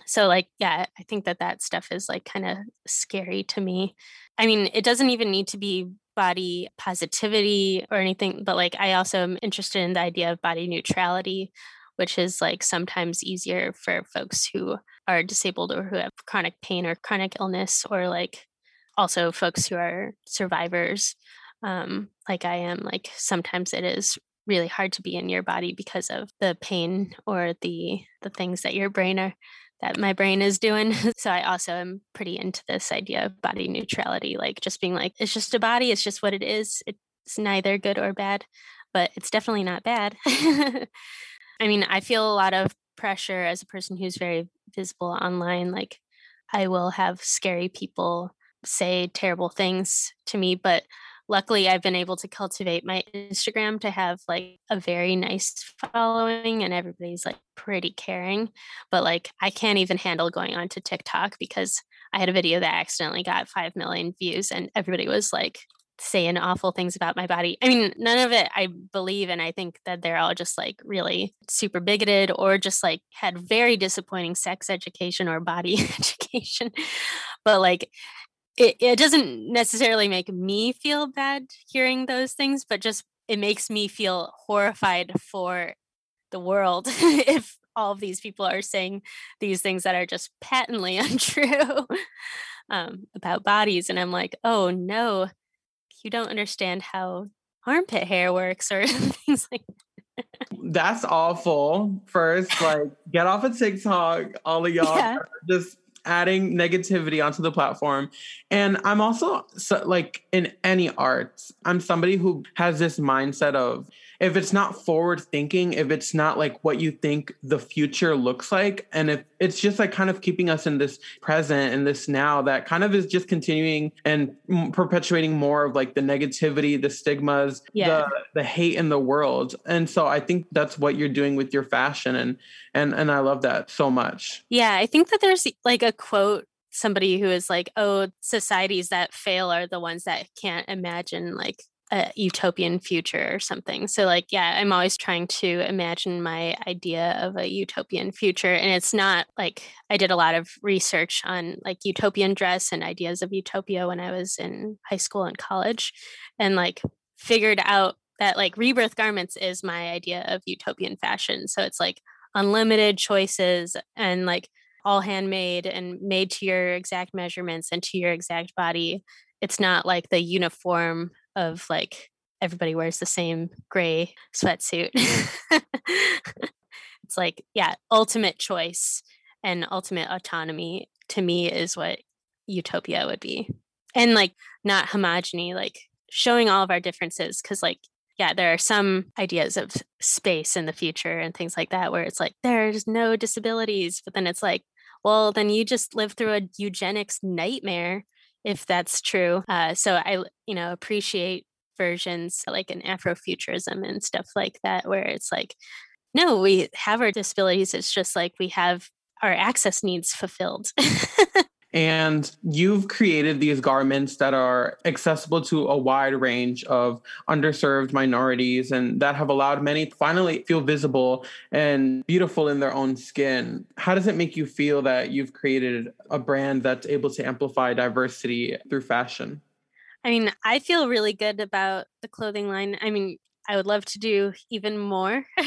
So like yeah i think that that stuff is like kind of scary to me. I mean it doesn't even need to be body positivity or anything but like i also am interested in the idea of body neutrality which is like sometimes easier for folks who are disabled or who have chronic pain or chronic illness, or like also folks who are survivors, um, like I am. Like sometimes it is really hard to be in your body because of the pain or the the things that your brain are that my brain is doing. so I also am pretty into this idea of body neutrality, like just being like, it's just a body, it's just what it is. It's neither good or bad, but it's definitely not bad. I mean, I feel a lot of pressure as a person who's very visible online. Like, I will have scary people say terrible things to me, but luckily I've been able to cultivate my Instagram to have like a very nice following and everybody's like pretty caring. But like, I can't even handle going on to TikTok because I had a video that accidentally got 5 million views and everybody was like, saying awful things about my body. I mean, none of it I believe, and I think that they're all just like really super bigoted or just like had very disappointing sex education or body education. But like, it, it doesn't necessarily make me feel bad hearing those things, but just it makes me feel horrified for the world if all of these people are saying these things that are just patently untrue um, about bodies. And I'm like, oh no, you don't understand how armpit hair works or things like that. That's awful. First, like get off of TikTok. All of y'all yeah. just adding negativity onto the platform. And I'm also so, like in any arts, I'm somebody who has this mindset of if it's not forward thinking, if it's not like what you think the future looks like, and if it's just like kind of keeping us in this present and this now that kind of is just continuing and perpetuating more of like the negativity, the stigmas, yeah. the the hate in the world. And so I think that's what you're doing with your fashion and and and I love that so much. Yeah, I think that there's like a quote somebody who is like, oh, societies that fail are the ones that can't imagine like a utopian future or something. So, like, yeah, I'm always trying to imagine my idea of a utopian future. And it's not like I did a lot of research on like utopian dress and ideas of utopia when I was in high school and college, and like figured out that like rebirth garments is my idea of utopian fashion. So, it's like unlimited choices and like all handmade and made to your exact measurements and to your exact body. It's not like the uniform of like everybody wears the same gray sweatsuit. it's like, yeah, ultimate choice and ultimate autonomy to me is what utopia would be. And like not homogeny, like showing all of our differences. Cause like, yeah, there are some ideas of space in the future and things like that where it's like, there's no disabilities. But then it's like, well, then you just live through a eugenics nightmare if that's true. Uh, so I, you know, appreciate versions like an Afrofuturism and stuff like that, where it's like, no, we have our disabilities. It's just like we have our access needs fulfilled. and you've created these garments that are accessible to a wide range of underserved minorities and that have allowed many to finally feel visible and beautiful in their own skin. How does it make you feel that you've created a brand that's able to amplify diversity through fashion? I mean, I feel really good about the clothing line. I mean, I would love to do even more.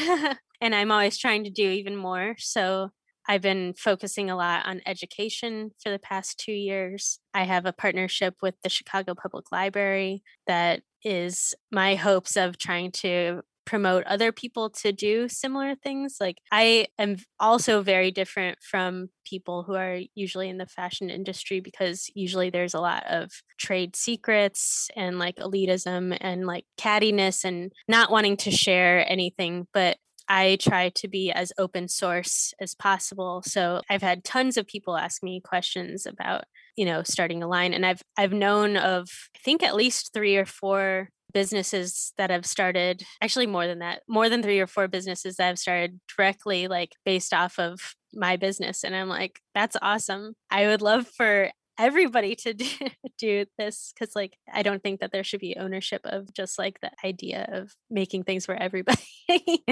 and I'm always trying to do even more. So I've been focusing a lot on education for the past two years. I have a partnership with the Chicago Public Library that is my hopes of trying to promote other people to do similar things. Like, I am also very different from people who are usually in the fashion industry because usually there's a lot of trade secrets and like elitism and like cattiness and not wanting to share anything. But I try to be as open source as possible. So I've had tons of people ask me questions about, you know, starting a line and I've I've known of I think at least 3 or 4 businesses that have started actually more than that more than 3 or 4 businesses that have started directly like based off of my business and I'm like that's awesome. I would love for everybody to do, do this because like i don't think that there should be ownership of just like the idea of making things for everybody.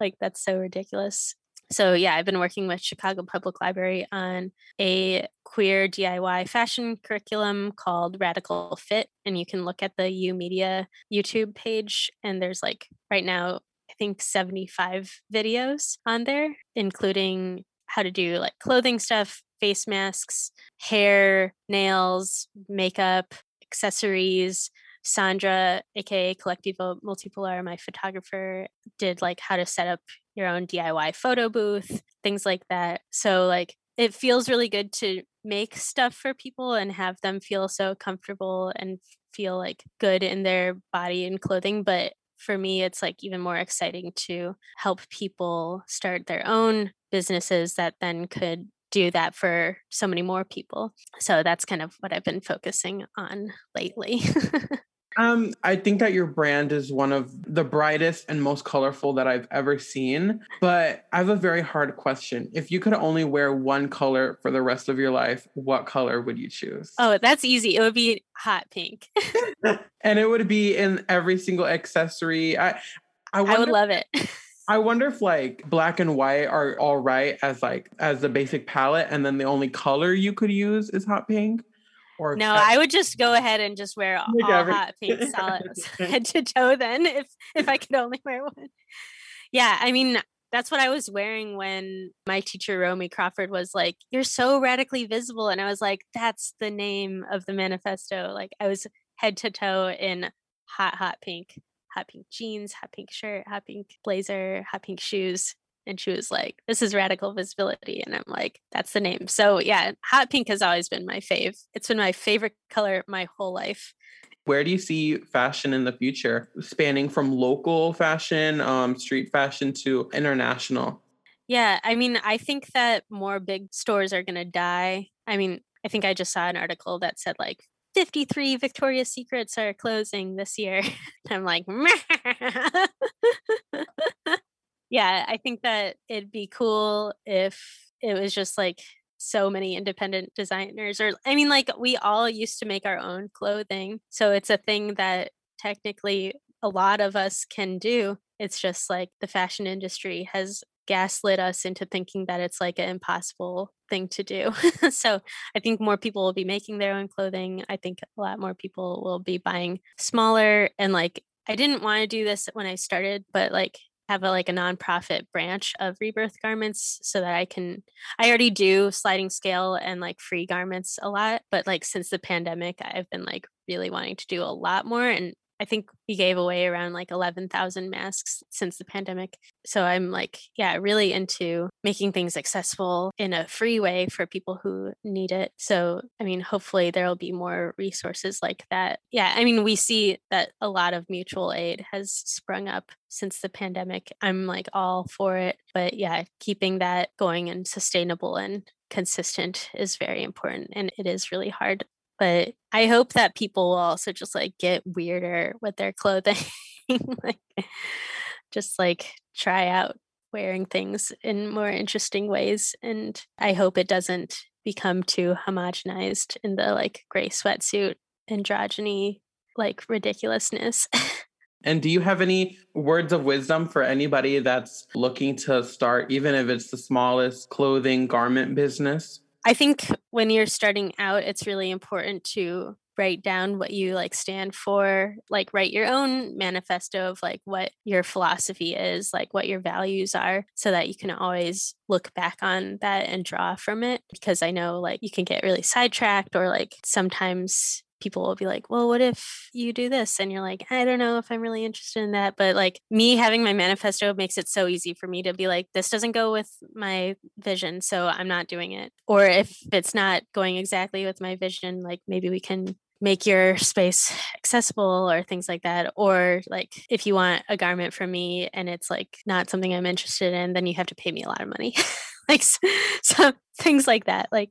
Like that's so ridiculous. So yeah i've been working with chicago public library on a queer diy fashion curriculum called radical fit and you can look at the YOUmedia youtube page and there's like right now i think 75 videos on there including how to do like clothing stuff face masks, hair, nails, makeup, accessories. Sandra, aka Colectivo Multipolar, my photographer, did like how to set up your own DIY photo booth, things like that. So, like, it feels really good to make stuff for people and have them feel so comfortable and feel like good in their body and clothing. But for me, it's like even more exciting to help people start their own businesses that then could do that for so many more people. So that's kind of what I've been focusing on lately. um, I think that your brand is one of the brightest and most colorful that I've ever seen. But I have a very hard question. If you could only wear one color for the rest of your life, what color would you choose? Oh, that's easy. It would be hot pink. and it would be in every single accessory. I I, I would love it. I wonder if like black and white are all right as like as the basic palette, and then the only color you could use is hot pink. Or no, I would just go ahead and just wear all, hot pink solids head to toe. Then, if if I could only wear one, yeah. I mean, that's what I was wearing when my teacher Romy Crawford was like, "You're so radically visible," and I was like, "That's the name of the manifesto." Like I was head to toe in hot, hot pink hot pink jeans, hot pink shirt, hot pink blazer, hot pink shoes. And she was like, This is radical visibility. And I'm like, That's the name. So, yeah, hot pink has always been my fave. It's been my favorite color my whole life. Where do you see fashion in the future, spanning from local fashion, um, street fashion to international? Yeah, I mean, I think that more big stores are going to die. I mean, I think I just saw an article that said like 53 Victoria's Secrets are closing this year. I'm like, yeah, I think that it'd be cool if it was just like so many independent designers or I mean like we all used to make our own clothing. So it's a thing that technically a lot of us can do. It's just like the fashion industry has gaslit us into thinking that it's like an impossible thing to do. so I think more people will be making their own clothing. I think a lot more people will be buying smaller and like I didn't want to do this when I started, but like have a like a nonprofit branch of rebirth garments so that I can I already do sliding scale and like free garments a lot, but like since the pandemic I've been like really wanting to do a lot more and I think we gave away around like 11,000 masks since the pandemic. So I'm like, yeah, really into making things accessible in a free way for people who need it. So, I mean, hopefully there'll be more resources like that. Yeah, I mean, we see that a lot of mutual aid has sprung up since the pandemic. I'm like all for it. But yeah, keeping that going and sustainable and consistent is very important and it is really hard but I hope that people will also just like get weirder with their clothing. like just like try out wearing things in more interesting ways. And I hope it doesn't become too homogenized in the like gray sweatsuit androgyny like ridiculousness. and do you have any words of wisdom for anybody that's looking to start, even if it's the smallest clothing garment business? I think when you're starting out, it's really important to write down what you like stand for, like write your own manifesto of like what your philosophy is, like what your values are, so that you can always look back on that and draw from it. Because I know like you can get really sidetracked or like sometimes people will be like, well, what if you do this? And you're like, I don't know if I'm really interested in that. But like me having my manifesto makes it so easy for me to be like, this doesn't go with my vision. So I'm not doing it. Or if it's not going exactly with my vision, like maybe we can make your space accessible or things like that or like if you want a garment from me and it's like not something i'm interested in then you have to pay me a lot of money. Like so things like that like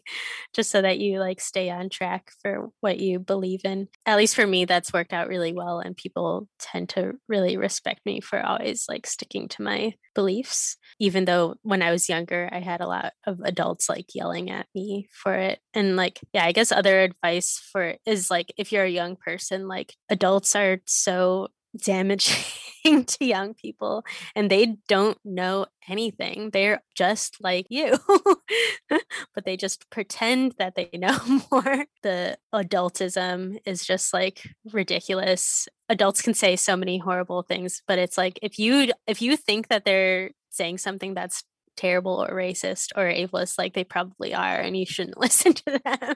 just so that you like stay on track for what you believe in. At least for me that's worked out really well and people tend to really respect me for always like sticking to my beliefs even though when i was younger i had a lot of adults like yelling at me for it and like yeah i guess other advice for is like if you're a young person like adults are so damaging to young people and they don't know anything. They're just like you, but they just pretend that they know more. The adultism is just like ridiculous. Adults can say so many horrible things, but it's like if you if you think that they're saying something that's terrible or racist or ableist like they probably are and you shouldn't listen to them.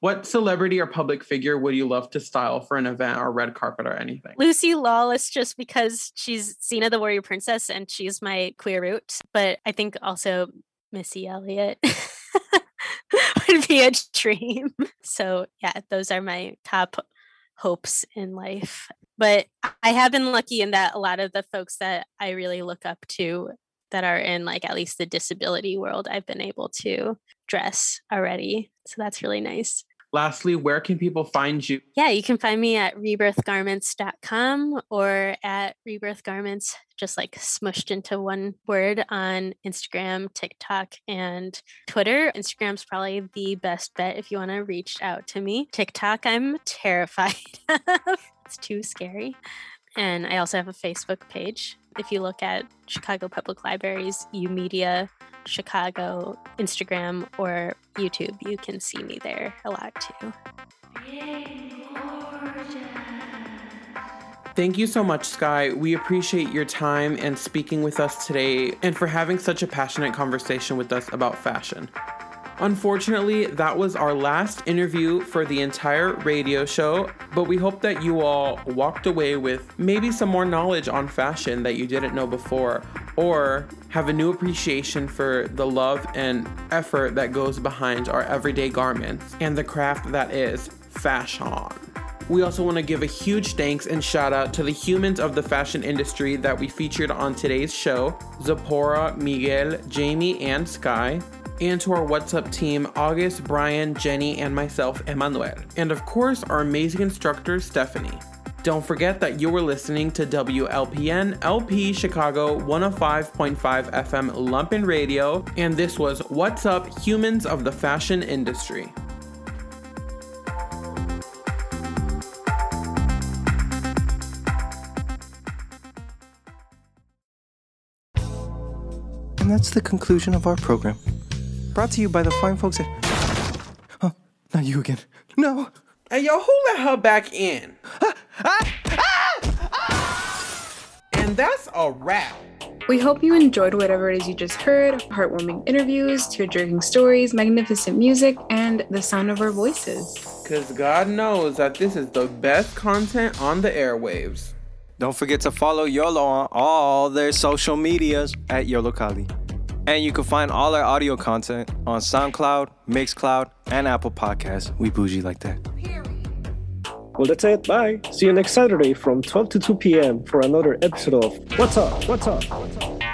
What celebrity or public figure would you love to style for an event or red carpet or anything? Lucy Lawless, just because she's Xena the Warrior Princess and she's my queer root. But I think also Missy Elliott would be a dream. So, yeah, those are my top hopes in life. But I have been lucky in that a lot of the folks that I really look up to that are in like at least the disability world, I've been able to dress already. So that's really nice. Lastly, where can people find you? Yeah, you can find me at rebirthgarments.com or at rebirthgarments, just like smushed into one word on Instagram, TikTok, and Twitter. Instagram's probably the best bet if you want to reach out to me. TikTok, I'm terrified of. It's too scary. And I also have a Facebook page. If you look at Chicago Public Library's YOUmedia Chicago Instagram or YouTube, you can see me there a lot too. Thank you so much, Sky. We appreciate your time and speaking with us today and for having such a passionate conversation with us about fashion. Unfortunately, that was our last interview for the entire radio show, but we hope that you all walked away with maybe some more knowledge on fashion that you didn't know before, or have a new appreciation for the love and effort that goes behind our everyday garments and the craft that is fashion. We also want to give a huge thanks and shout out to the humans of the fashion industry that we featured on today's show Zipporah, Miguel, Jamie, and Sky and to our What's Up team, August, Brian, Jenny, and myself, Emmanuel. And of course, our amazing instructor, Stephanie. Don't forget that you were listening to WLPN LP Chicago 105.5 FM Lumpen Radio, and this was What's Up Humans of the Fashion Industry. And that's the conclusion of our program. Brought to you by the fine folks at. Oh, not you again. No! Hey, yo, who let her back in? Ah, ah, ah! and that's a wrap. We hope you enjoyed whatever it is you just heard heartwarming interviews, tear jerking stories, magnificent music, and the sound of our voices. Because God knows that this is the best content on the airwaves. Don't forget to follow YOLO on all their social medias at YOLO Kali. And you can find all our audio content on SoundCloud, Mixcloud, and Apple Podcasts. We bougie like that. Well, that's it. Bye. See you next Saturday from 12 to 2 p.m. for another episode of What's Up? What's Up? What's up?